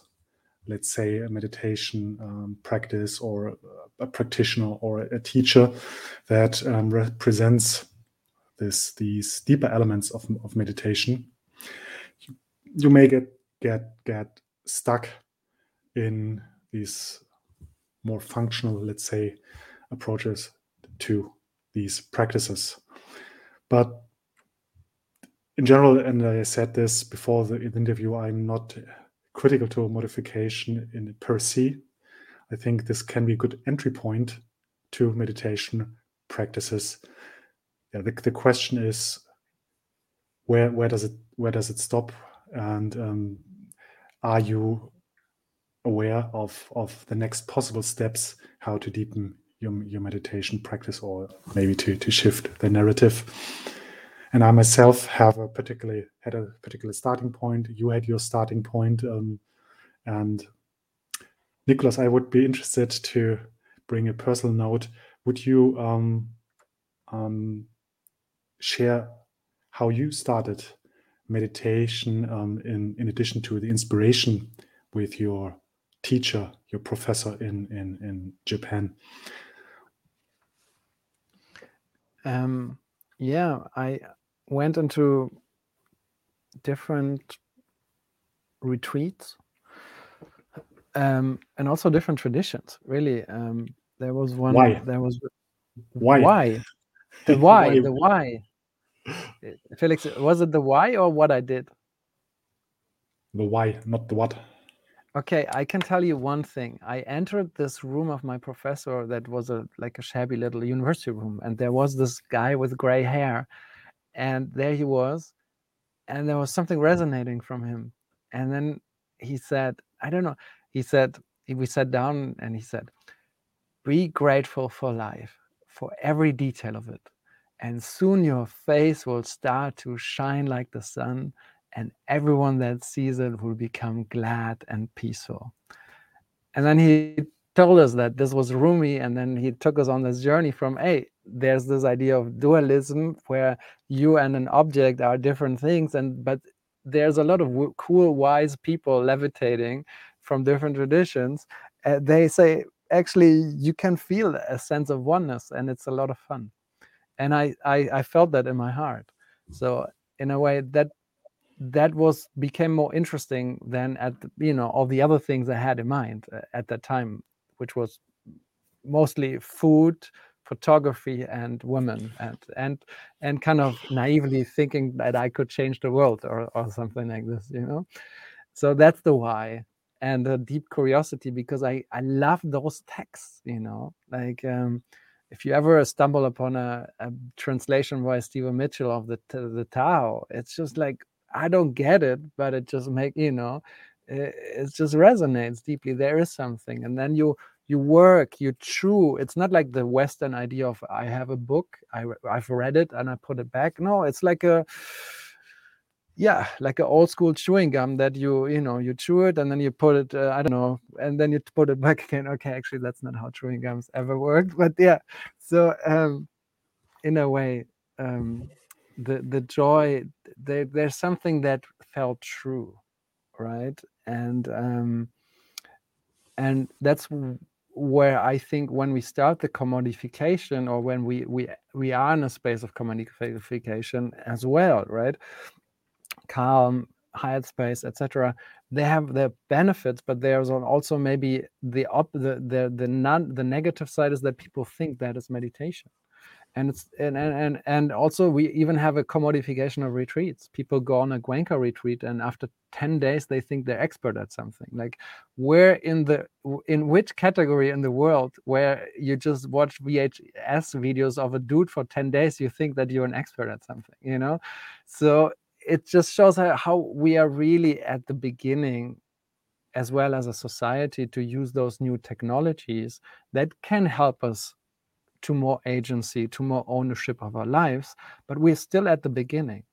let's say a meditation um, practice or a practitioner or a teacher that um, represents this these deeper elements of, of meditation you, you may get get get stuck in these more functional let's say approaches to these practices. But in general and i said this before the interview i'm not critical to modification in per se. I think this can be a good entry point to meditation practices. Yeah, the, the question is where where does it where does it stop, and um, are you aware of of the next possible steps how to deepen your your meditation practice or maybe to to shift the narrative and I myself have a particularly had a particular starting point. You had your starting point, um, and Nikolas, I would be interested to bring a personal note. Would you um, um, share how you started meditation um, in in addition to the inspiration with your teacher, your professor in in in Japan? Um, yeah, I went into different retreats um, and also different traditions. Really, um, there was one. Why? There was why? Why? The why? why? The why? Felix, was it the why or what I did? The why, not the what. Okay, I can tell you one thing. I entered this room of my professor that was a like a shabby little university room, and there was this guy with gray hair, and there he was and there was something resonating from him and then he said i don't know he said we sat down and he said be grateful for life for every detail of it and soon your face will start to shine like the sun and everyone that sees it will become glad and peaceful. And then he told us that this was Rumi, and then he took us on this journey from, hey, there's this idea of dualism where you and an object are different things, and but there's a lot of cool, wise people levitating from different traditions. Uh, they say actually you can feel a sense of oneness, and it's a lot of fun. And I, I, I felt that in my heart. So in a way that that was became more interesting than at you know all the other things I had in mind uh, at that time which was mostly food, photography, and women, and and and kind of naively thinking that I could change the world or or something like this, you know. So that's the why and a deep curiosity because I I love those texts, you know, like. Um, if you ever stumble upon a, a translation by Stephen Mitchell of the the Tao, it's just like I don't get it, but it just make you know, it, it just resonates deeply. There is something, and then you you work you chew. It's not like the western idea of i have a book I, i've read it and i put it back. No it's like a yeah like an old school chewing gum that you you know you chew it and then you put it uh, i don't know and then you put it back again. Okay actually that's not how chewing gums ever worked but yeah. So um in a way um the the joy there, there's something that felt true right? And um and that's where I think when we start the commodification or when we we we are in a space of commodification as well, right? Calm, Headspace, etc. They have their benefits, but there's also maybe the up the the the non the negative side is that people think that is meditation, and it's and and and also we even have a commodification of retreats. People go on a Goenka retreat and after 10 days they think they're expert at something. Like where in the in which category in the world where you just watch vhs videos of a dude for 10 days you think that you're an expert at something you know? So it just shows how we are really at the beginning as well as a society to use those new technologies that can help us to more agency, to more ownership of our lives, but we're still at the beginning.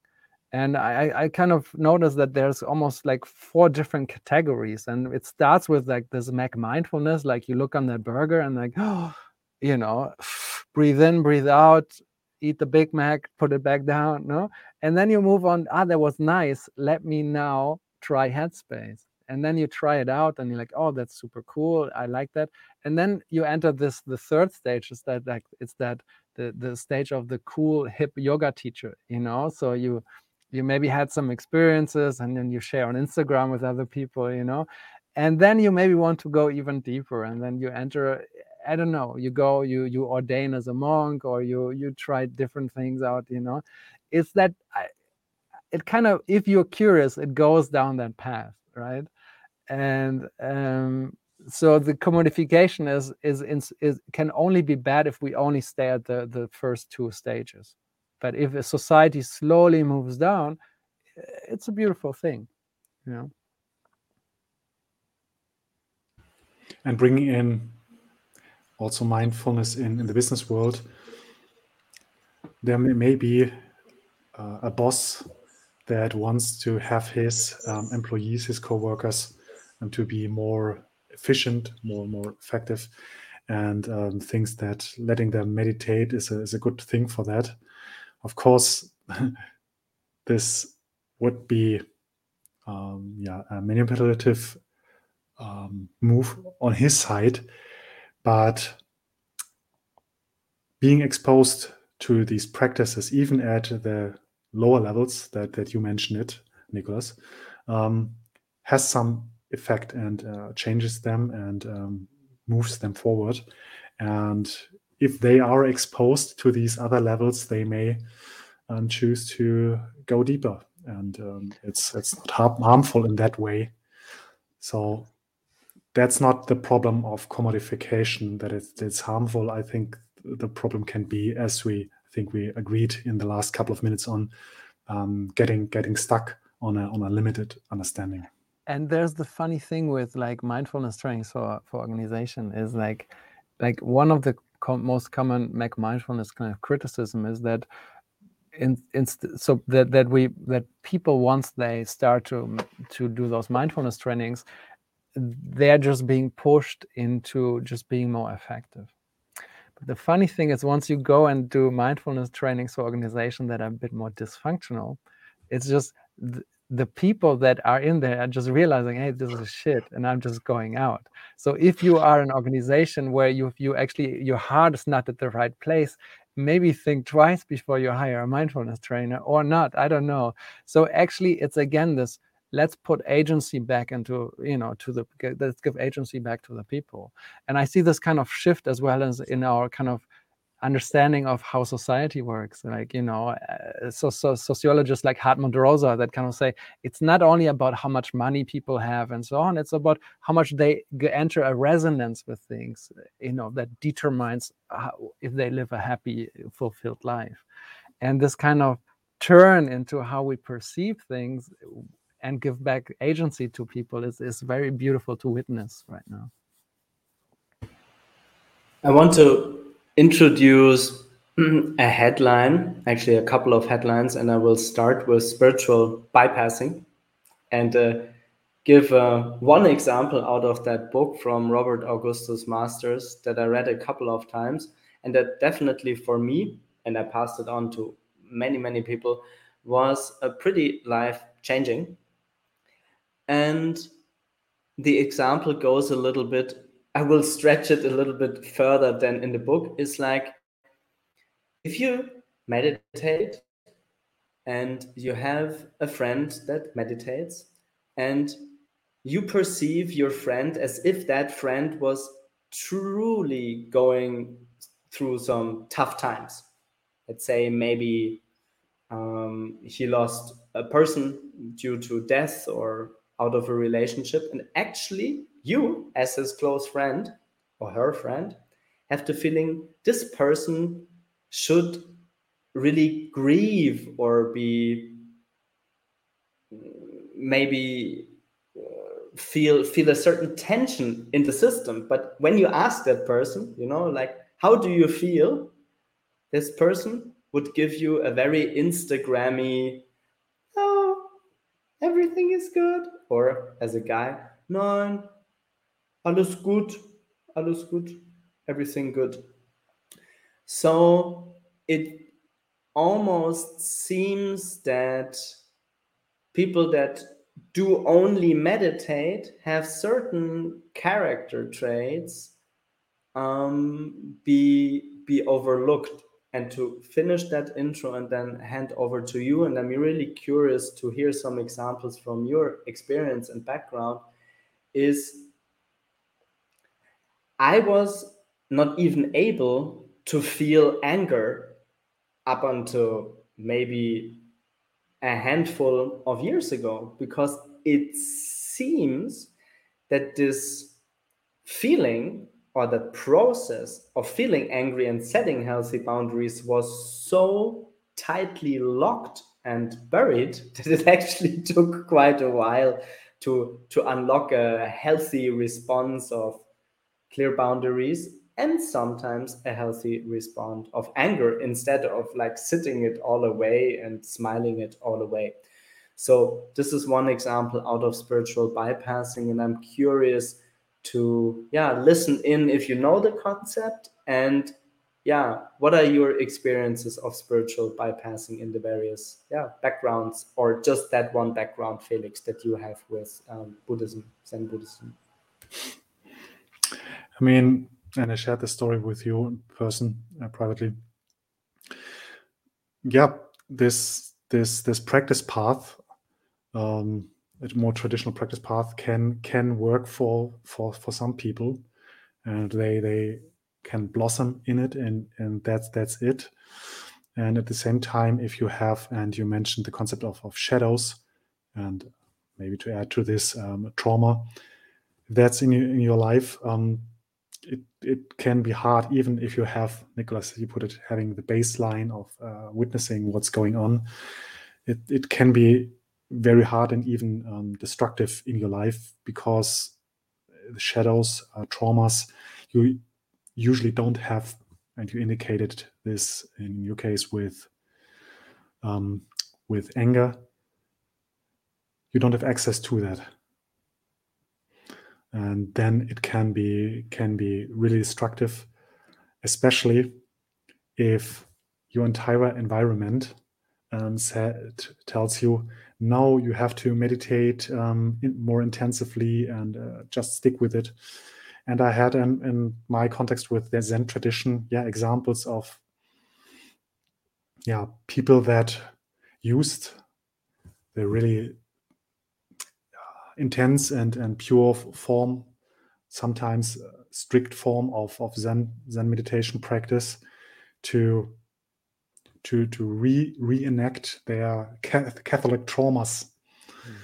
And I, I kind of noticed that there's almost like four different categories. And it starts with like this Mac mindfulness, like you look on that burger and like, oh, you know, breathe in, breathe out, eat the Big Mac, put it back down, no? And then you move on, ah, that was nice. Let me now try Headspace and then you try it out and you're like oh that's super cool i like that and then you enter this the third stage is that like it's that the the stage of the cool hip yoga teacher you know? So you you maybe had some experiences and then you share on instagram with other people you know? And then you maybe want to go even deeper and then you enter i don't know you go you you ordain as a monk or you you try different things out you know? It's that it kind of if you're curious it goes down that path right? And um, so the commodification is, is is is can only be bad if we only stay at the the first two stages. But if a society slowly moves down it's a beautiful thing you know? And bringing in also mindfulness in, in the business world there may be uh, a boss that wants to have his um, employees his co-workers and to be more efficient, more and more effective, and um, that letting them meditate is a, is a good thing for that. Of course, this would be um, yeah a manipulative um, move on his side, but being exposed to these practices, even at the lower levels that that you mentioned it, Nikolas, um, has some effect and uh, changes them and um, moves them forward. And if they are exposed to these other levels, they may um, choose to go deeper, and um, it's it's not harmful in that way. So that's not the problem of commodification that it's, it's harmful. I think the problem can be, as we I think we agreed in the last couple of minutes on, um, getting getting stuck on a on a limited understanding and there's the funny thing with like mindfulness trainings for for organization is like like one of the most common Mac mindfulness kind of criticism is that in, in so that that we that people once they start to mm, to do those mindfulness trainings they're just being pushed into just being more effective. But the funny thing is once you go and do mindfulness trainings for organizations that are a bit more dysfunctional it's just the people that are in there are just realizing, hey, this is shit, and I'm just going out. So if you are an organization where you you actually your heart is not at the right place, maybe think twice before you hire a mindfulness trainer or not. I don't know. So actually, it's again this let's put agency back into you know to the let's give agency back to the people and i see this kind of shift as well as in our kind of understanding of how society works like you know uh, so, so sociologists like hartmut rosa that kind of say it's not only about how much money people have and so on it's about how much they enter a resonance with things you know that determines how, if they live a happy fulfilled life. And this kind of turn into how we perceive things and give back agency to people is, is very beautiful to witness right now. I want to introduce a headline, actually a couple of headlines, and I will start with spiritual bypassing and uh, give uh, one example out of that book from Robert Augustus Masters that I read a couple of times, and that definitely for me, and I passed it on to many, many people, was a pretty life changing. And the example goes a little bit I will stretch it a little bit further than in the book. Is like if you meditate and you have a friend that meditates and you perceive your friend as if that friend was truly going through some tough times let's say maybe um, he lost a person due to death or out of a relationship and actually you as his close friend or her friend have the feeling this person should really grieve or be maybe uh, feel feel a certain tension in the system. But when you ask that person you know like how do you feel? This person would give you a very instagrammy oh everything is good or as a guy no alles gut? Alles gut? Everything good. So it almost seems that people that do only meditate have certain character traits um, be be overlooked. And to finish that intro and then hand over to you and i'm really curious to hear some examples from your experience and background is i was not even able to feel anger up until maybe a handful of years ago because it seems that this feeling or the process of feeling angry and setting healthy boundaries was so tightly locked and buried that it actually took quite a while to to unlock a healthy response of clear boundaries and sometimes a healthy response of anger instead of like sitting it all away and smiling it all away. So, this is one example out of spiritual bypassing, and I'm curious to yeah listen in if you know the concept and yeah what are your experiences of spiritual bypassing in the various yeah backgrounds or just that one background felix that you have with um, buddhism zen buddhism i mean and I shared the story with you in person uh, privately. Yeah, this this this practice path, um, a more traditional practice path, can can work for for for some people, and they they can blossom in it, and and that's that's it. And at the same time, if you have, and you mentioned the concept of of shadows, and maybe to add to this um, trauma, that's in your, in your life. Um, it, it can be hard, even if you have, Nikolas, you put it, having the baseline of uh, witnessing what's going on. It, it can be very hard and even um, destructive in your life because the shadows, uh, traumas, you usually don't have, and you indicated this in your case with um, with anger. You don't have access to that and then it can be can be really destructive especially if your entire environment um, said, tells you now you have to meditate um, more intensively and uh, just stick with it. And i had in, in my context with the zen tradition yeah examples of yeah people that used the really intense and and pure form, sometimes strict form of of Zen Zen meditation practice to to to re reenact their Catholic traumas mm.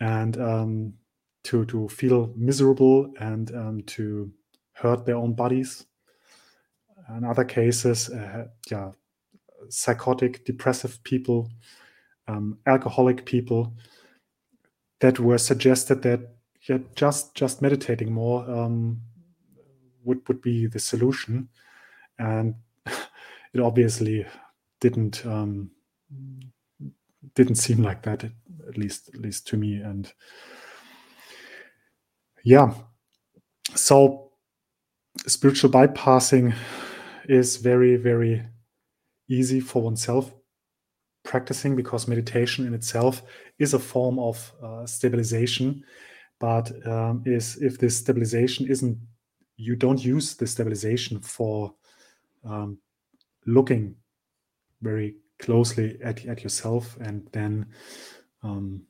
and um, to to feel miserable and um, to hurt their own bodies. In other cases, uh, yeah, psychotic, depressive people, um, alcoholic people that were suggested that yeah, just just meditating more um, would would be the solution, and it obviously didn't um, didn't seem like that at least at least to me. And yeah so spiritual bypassing is very very easy for oneself practicing because meditation in itself is a form of uh, stabilization. But um, is if this stabilization isn't you don't use the stabilization for um, looking very closely at, at yourself and then um,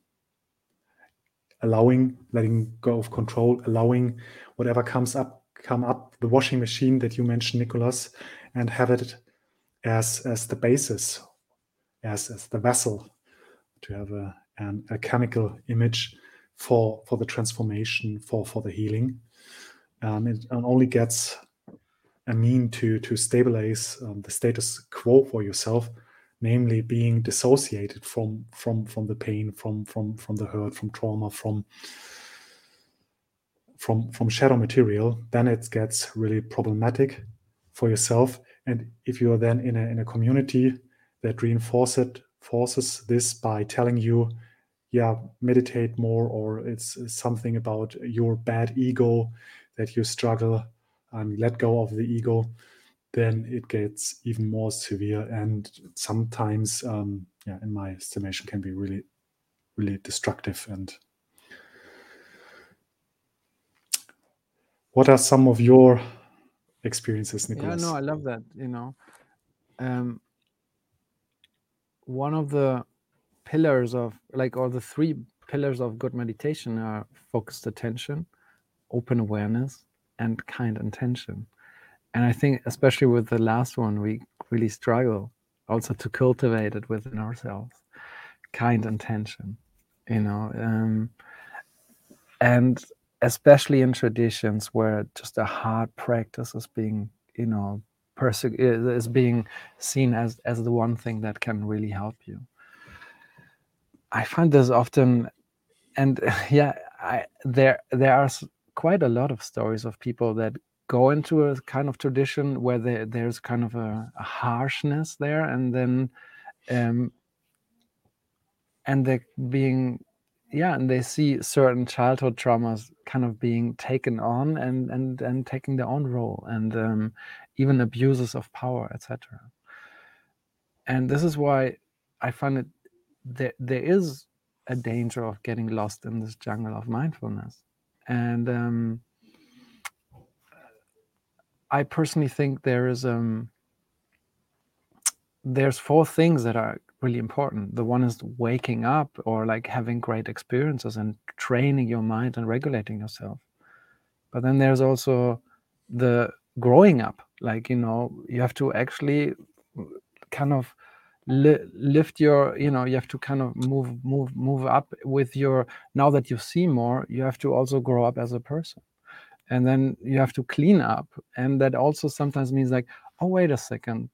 allowing letting go of control allowing whatever comes up come up the washing machine that you mentioned nikolas and have it as as the basis, as as the vessel to have a an, alchemical image for for the transformation for for the healing. Um, it only gets a mean to to stabilize um, the status quo for yourself namely being dissociated from from from the pain from from from the hurt from trauma from from from shadow material then it gets really problematic for yourself and if you are then in a in a community that reinforces it forces this by telling you yeah meditate more or it's, it's something about your bad ego that you struggle and let go of the ego then it gets even more severe. And sometimes um, yeah in my estimation can be really really destructive. And what are some of your experiences nikolas yeah no i love that you know. Um, one of the pillars of like or the three pillars of good meditation are focused attention open awareness and kind intention. And I think especially with the last one, we really struggle also to cultivate it within ourselves, kind intention, you know, um, and especially in traditions where just a hard practice is being, you know, perse- is being seen as as the one thing that can really help you. I find this often, and yeah, I, there there are quite a lot of stories of people that go into a kind of tradition where there, there's kind of a, a, harshness there and then um, and they being yeah and they see certain childhood traumas kind of being taken on and and and taking their own role and um, even abuses of power etc and this is why i find it there, there is a danger of getting lost in this jungle of mindfulness and um, I personally think there is um there's four things that are really important. The one is waking up or like having great experiences and training your mind and regulating yourself. But then there's also the growing up. Like, you know, you have to actually kind of li- lift your, you know, you have to kind of move, move, move up with your, now that you see more, you have to also grow up as a person and then you have to clean up and that also sometimes means like oh wait a second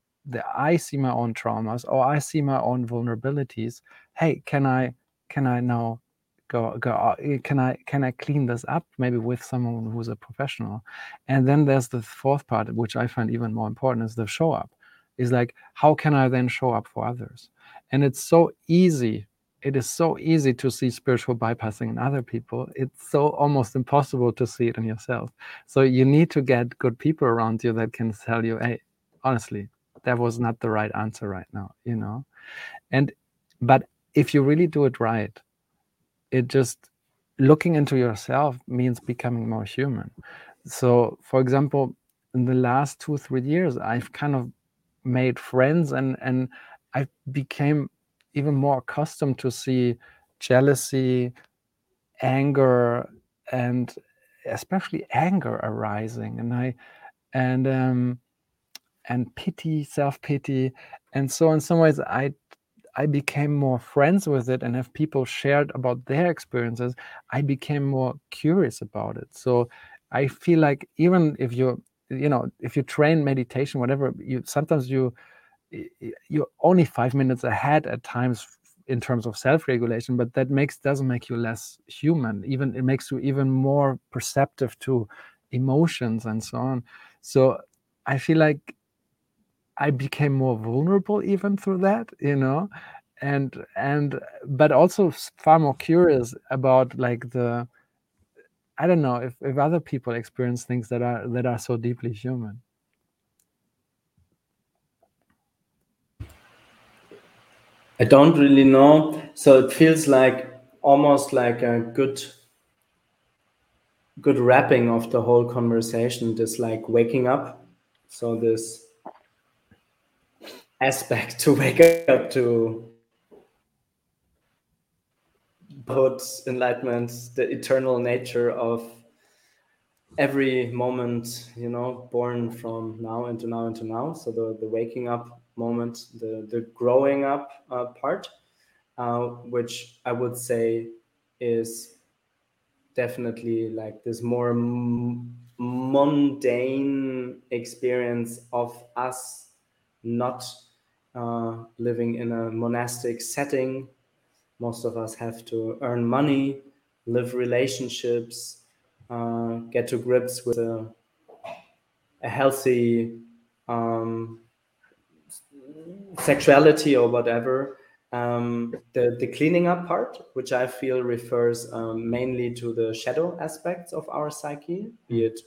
i see my own traumas or i see my own vulnerabilities hey can i can i now go go uh, can i can i clean this up maybe with someone who's a professional and then there's the fourth part which i find even more important is the show up is like how can i then show up for others and it's so easy it is so easy to see spiritual bypassing in other people. It's so almost impossible to see it in yourself. So you need to get good people around you that can tell you, hey, honestly, that was not the right answer right now, you know? And, but if you really do it right, it just looking into yourself means becoming more human. So, for example, in the last two, three years, I've kind of made friends and, and I became even more accustomed to see jealousy, anger, and especially anger arising, and I and um, and pity, self pity, and so in some ways I I became more friends with it, and if people shared about their experiences, I became more curious about it. So I feel like even if you you know if you train meditation, whatever you sometimes you you're only five minutes ahead at times in terms of self-regulation but that makes doesn't make you less human even it makes you even more perceptive to emotions and so on so i feel like i became more vulnerable even through that you know and and but also far more curious about like the i don't know if, if other people experience things that are that are so deeply human I don't really know. So it feels like almost like a good good wrapping of the whole conversation, this like waking up. So this aspect to wake up to put enlightenment, the eternal nature of every moment, you know, born from now into now into now. So the, the waking up moment, the the growing up uh, part, uh, which I would say is definitely like this more mundane experience of us not uh, living in a monastic setting. Most of us have to earn money, live relationships, uh, get to grips with a, a healthy um, sexuality or whatever. Um, the, the cleaning up part, which I feel refers um, mainly to the shadow aspects of our psyche, be it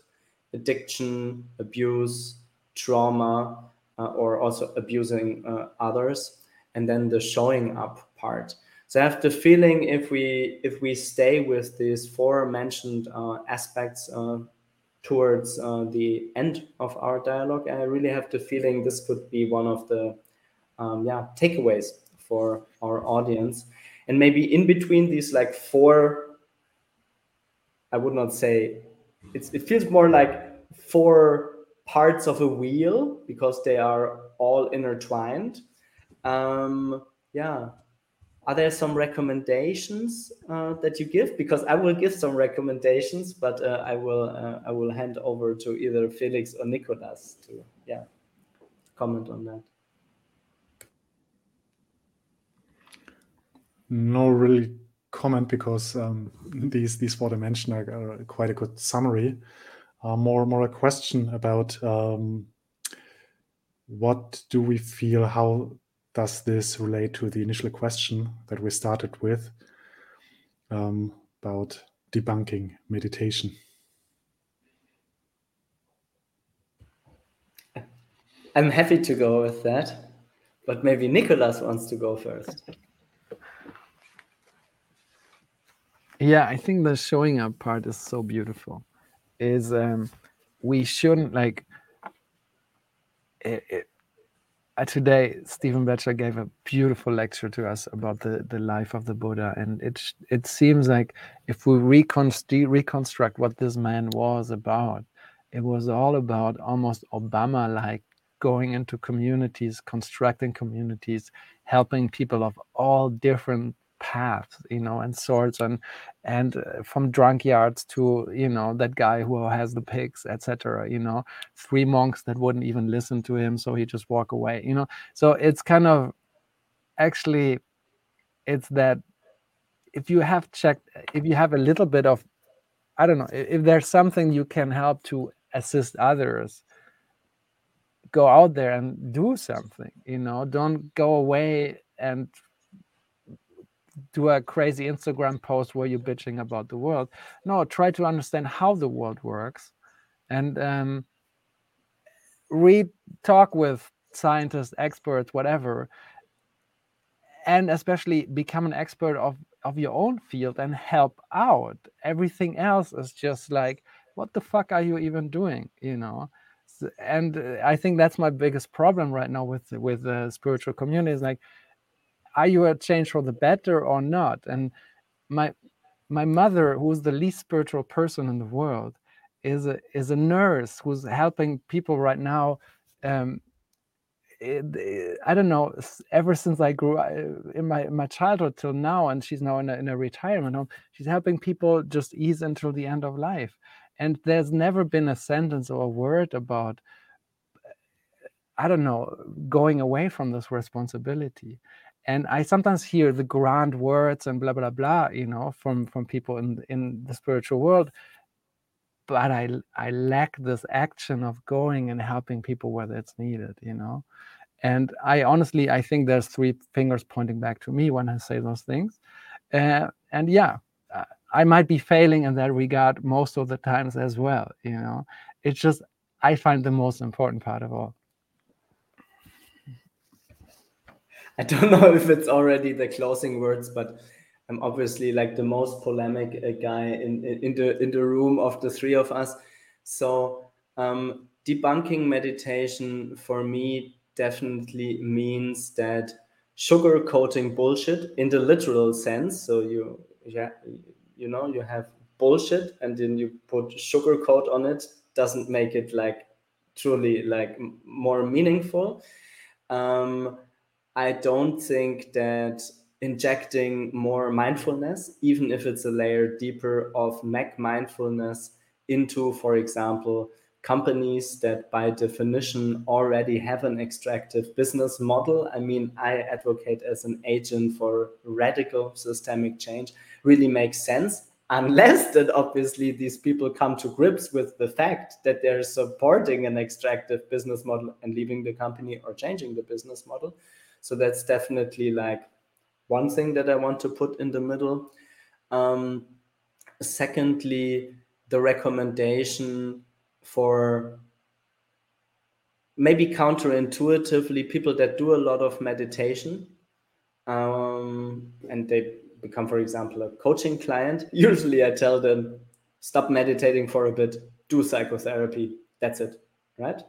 addiction, abuse, trauma, or also abusing uh, others, and then the showing up part. So I have the feeling if we if we stay with these four mentioned uh, aspects uh, towards uh, the end of our dialogue, I really have the feeling this could be one of the um, yeah takeaways for our audience, and maybe in between these like four, I would not say it's it feels more like four parts of a wheel because they are all intertwined. Um, yeah, are there some recommendations uh, that you give? Because I will give some recommendations, but uh, I will uh, I will hand over to either Felix or Nikolas to yeah comment on that. No, really comment because um, these these four dimensions are, are quite a good summary. Uh, more more a question about um, what do we feel how does this relate to the initial question that we started with um, about debunking meditation? I'm happy to go with that, but maybe Nikolas wants to go first. Yeah, I think the showing up part is so beautiful. Is um, we shouldn't like it, it, uh, today Stephen Batchelor gave a beautiful lecture to us about the, the life of the Buddha, and it it seems like if we reconstruct reconstruct what this man was about, it was all about almost Obama like going into communities, constructing communities, helping people of all different paths you know and sorts and and uh, from drunk yards to you know that guy who has the pigs etc you know three monks that wouldn't even listen to him so he just walk away you know? So it's kind of actually it's that if you have checked if you have a little bit of i don't know if there's something you can help to assist others go out there and do something you know? Don't go away and do a crazy Instagram post where you're bitching about the world. No, try to understand how the world works and um, read, talk with scientists, experts, whatever, and especially become an expert of, of your own field and help out. Everything else is just like, what the fuck are you even doing? You know? And uh, I think that's my biggest problem right now with with the spiritual community is like are you a change for the better or not? And my my mother, who's the least spiritual person in the world, is a is a nurse who's helping people right now. Um, I don't know. Ever since I grew in my my childhood till now, and she's now in a, in a retirement home. She's helping people just ease until the end of life, and there's never been a sentence or a word about I don't know going away from this responsibility and i sometimes hear the grand words and blah blah blah you know from from people in in the spiritual world. But i i lack this action of going and helping people where it's needed you know? And i honestly i think there's three fingers pointing back to me. When i say those things. Uh, and yeah i might be failing in that regard most of the times as well you know? It's just i find the most important part of all I don't know if it's already the closing words, but I'm obviously like the most polemic uh, guy in, in the in the room of the three of us. So um, debunking meditation for me definitely means that sugarcoating bullshit in the literal sense. So you yeah you know you have bullshit and then you put sugarcoat on it doesn't make it like truly like more meaningful Um, I don't think that injecting more mindfulness, even if it's a layer deeper of Mac mindfulness into, for example, companies that by definition already have an extractive business model. I mean, I advocate as an agent for radical systemic change, really makes sense. Unless that obviously these people come to grips with the fact that they're supporting an extractive business model and leaving the company or changing the business model. So that's definitely like one thing that I want to put in the middle. Um, secondly, the recommendation for maybe counterintuitively people that do a lot of meditation um, and they become, for example, a coaching client. Usually I tell them, stop meditating for a bit, do psychotherapy. That's it, right?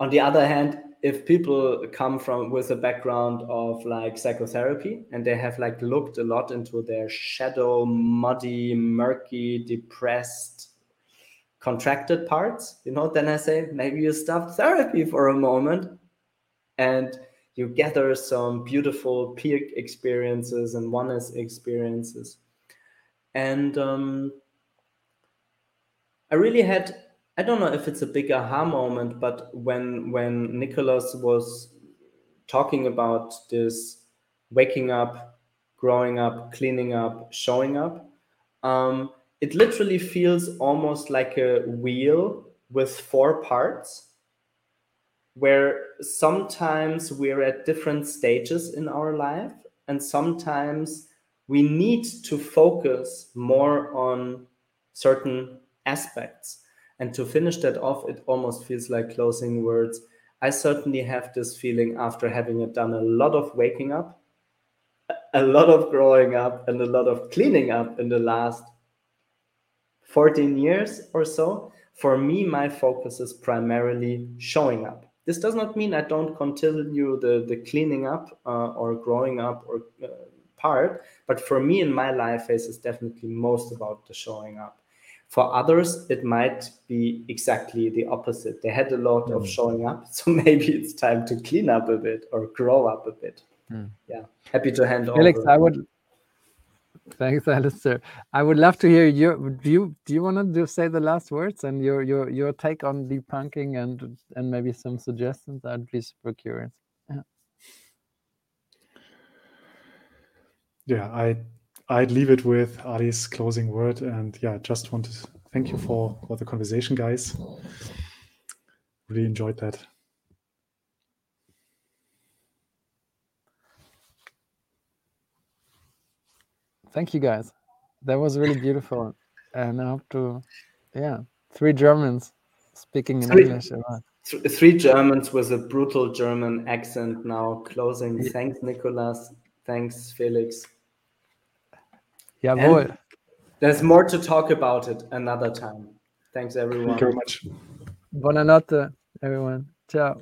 On the other hand, if people come from with a background of like psychotherapy and they have like looked a lot into their shadow, muddy, murky, depressed, contracted parts, you know, then I say maybe you stop therapy for a moment and you gather some beautiful peak experiences and oneness experiences. And um, I really had, I don't know if it's a big aha moment, but when when Nikolas was talking about this waking up, growing up, cleaning up, showing up, um, it literally feels almost like a wheel with four parts where sometimes we're at different stages in our life and sometimes we need to focus more on certain aspects and to finish that off it almost feels like closing words i certainly have this feeling after having done a lot of waking up a lot of growing up and a lot of cleaning up in the last 14 years or so, for me, my focus is primarily showing up. This does not mean I don't continue the, the cleaning up uh, or growing up or uh, part, but for me in my life phase is definitely most about the showing up. For others, it might be exactly the opposite. They had a lot mm. of showing up, so maybe it's time to clean up a bit or grow up a bit. Mm. Yeah, happy to hand Felix, over. I would Thanks, Alistair. I would love to hear your do you do you want to say the last words and your your your take on debunking and and maybe some suggestions? I'd be super curious. Yeah. Yeah, I I'd leave it with Ali's closing word and yeah, just want to thank you for for the conversation, guys. Really enjoyed that. Thank you guys. That was really beautiful. And I hope to, yeah, three Germans speaking in three, English. Th three Germans with a brutal German accent now closing. Yeah. Thanks, Nikolas. Thanks, Felix. Jawohl. And there's more to talk about it another time. Thanks, everyone. Thank you very much. Buonanotte, everyone. Ciao.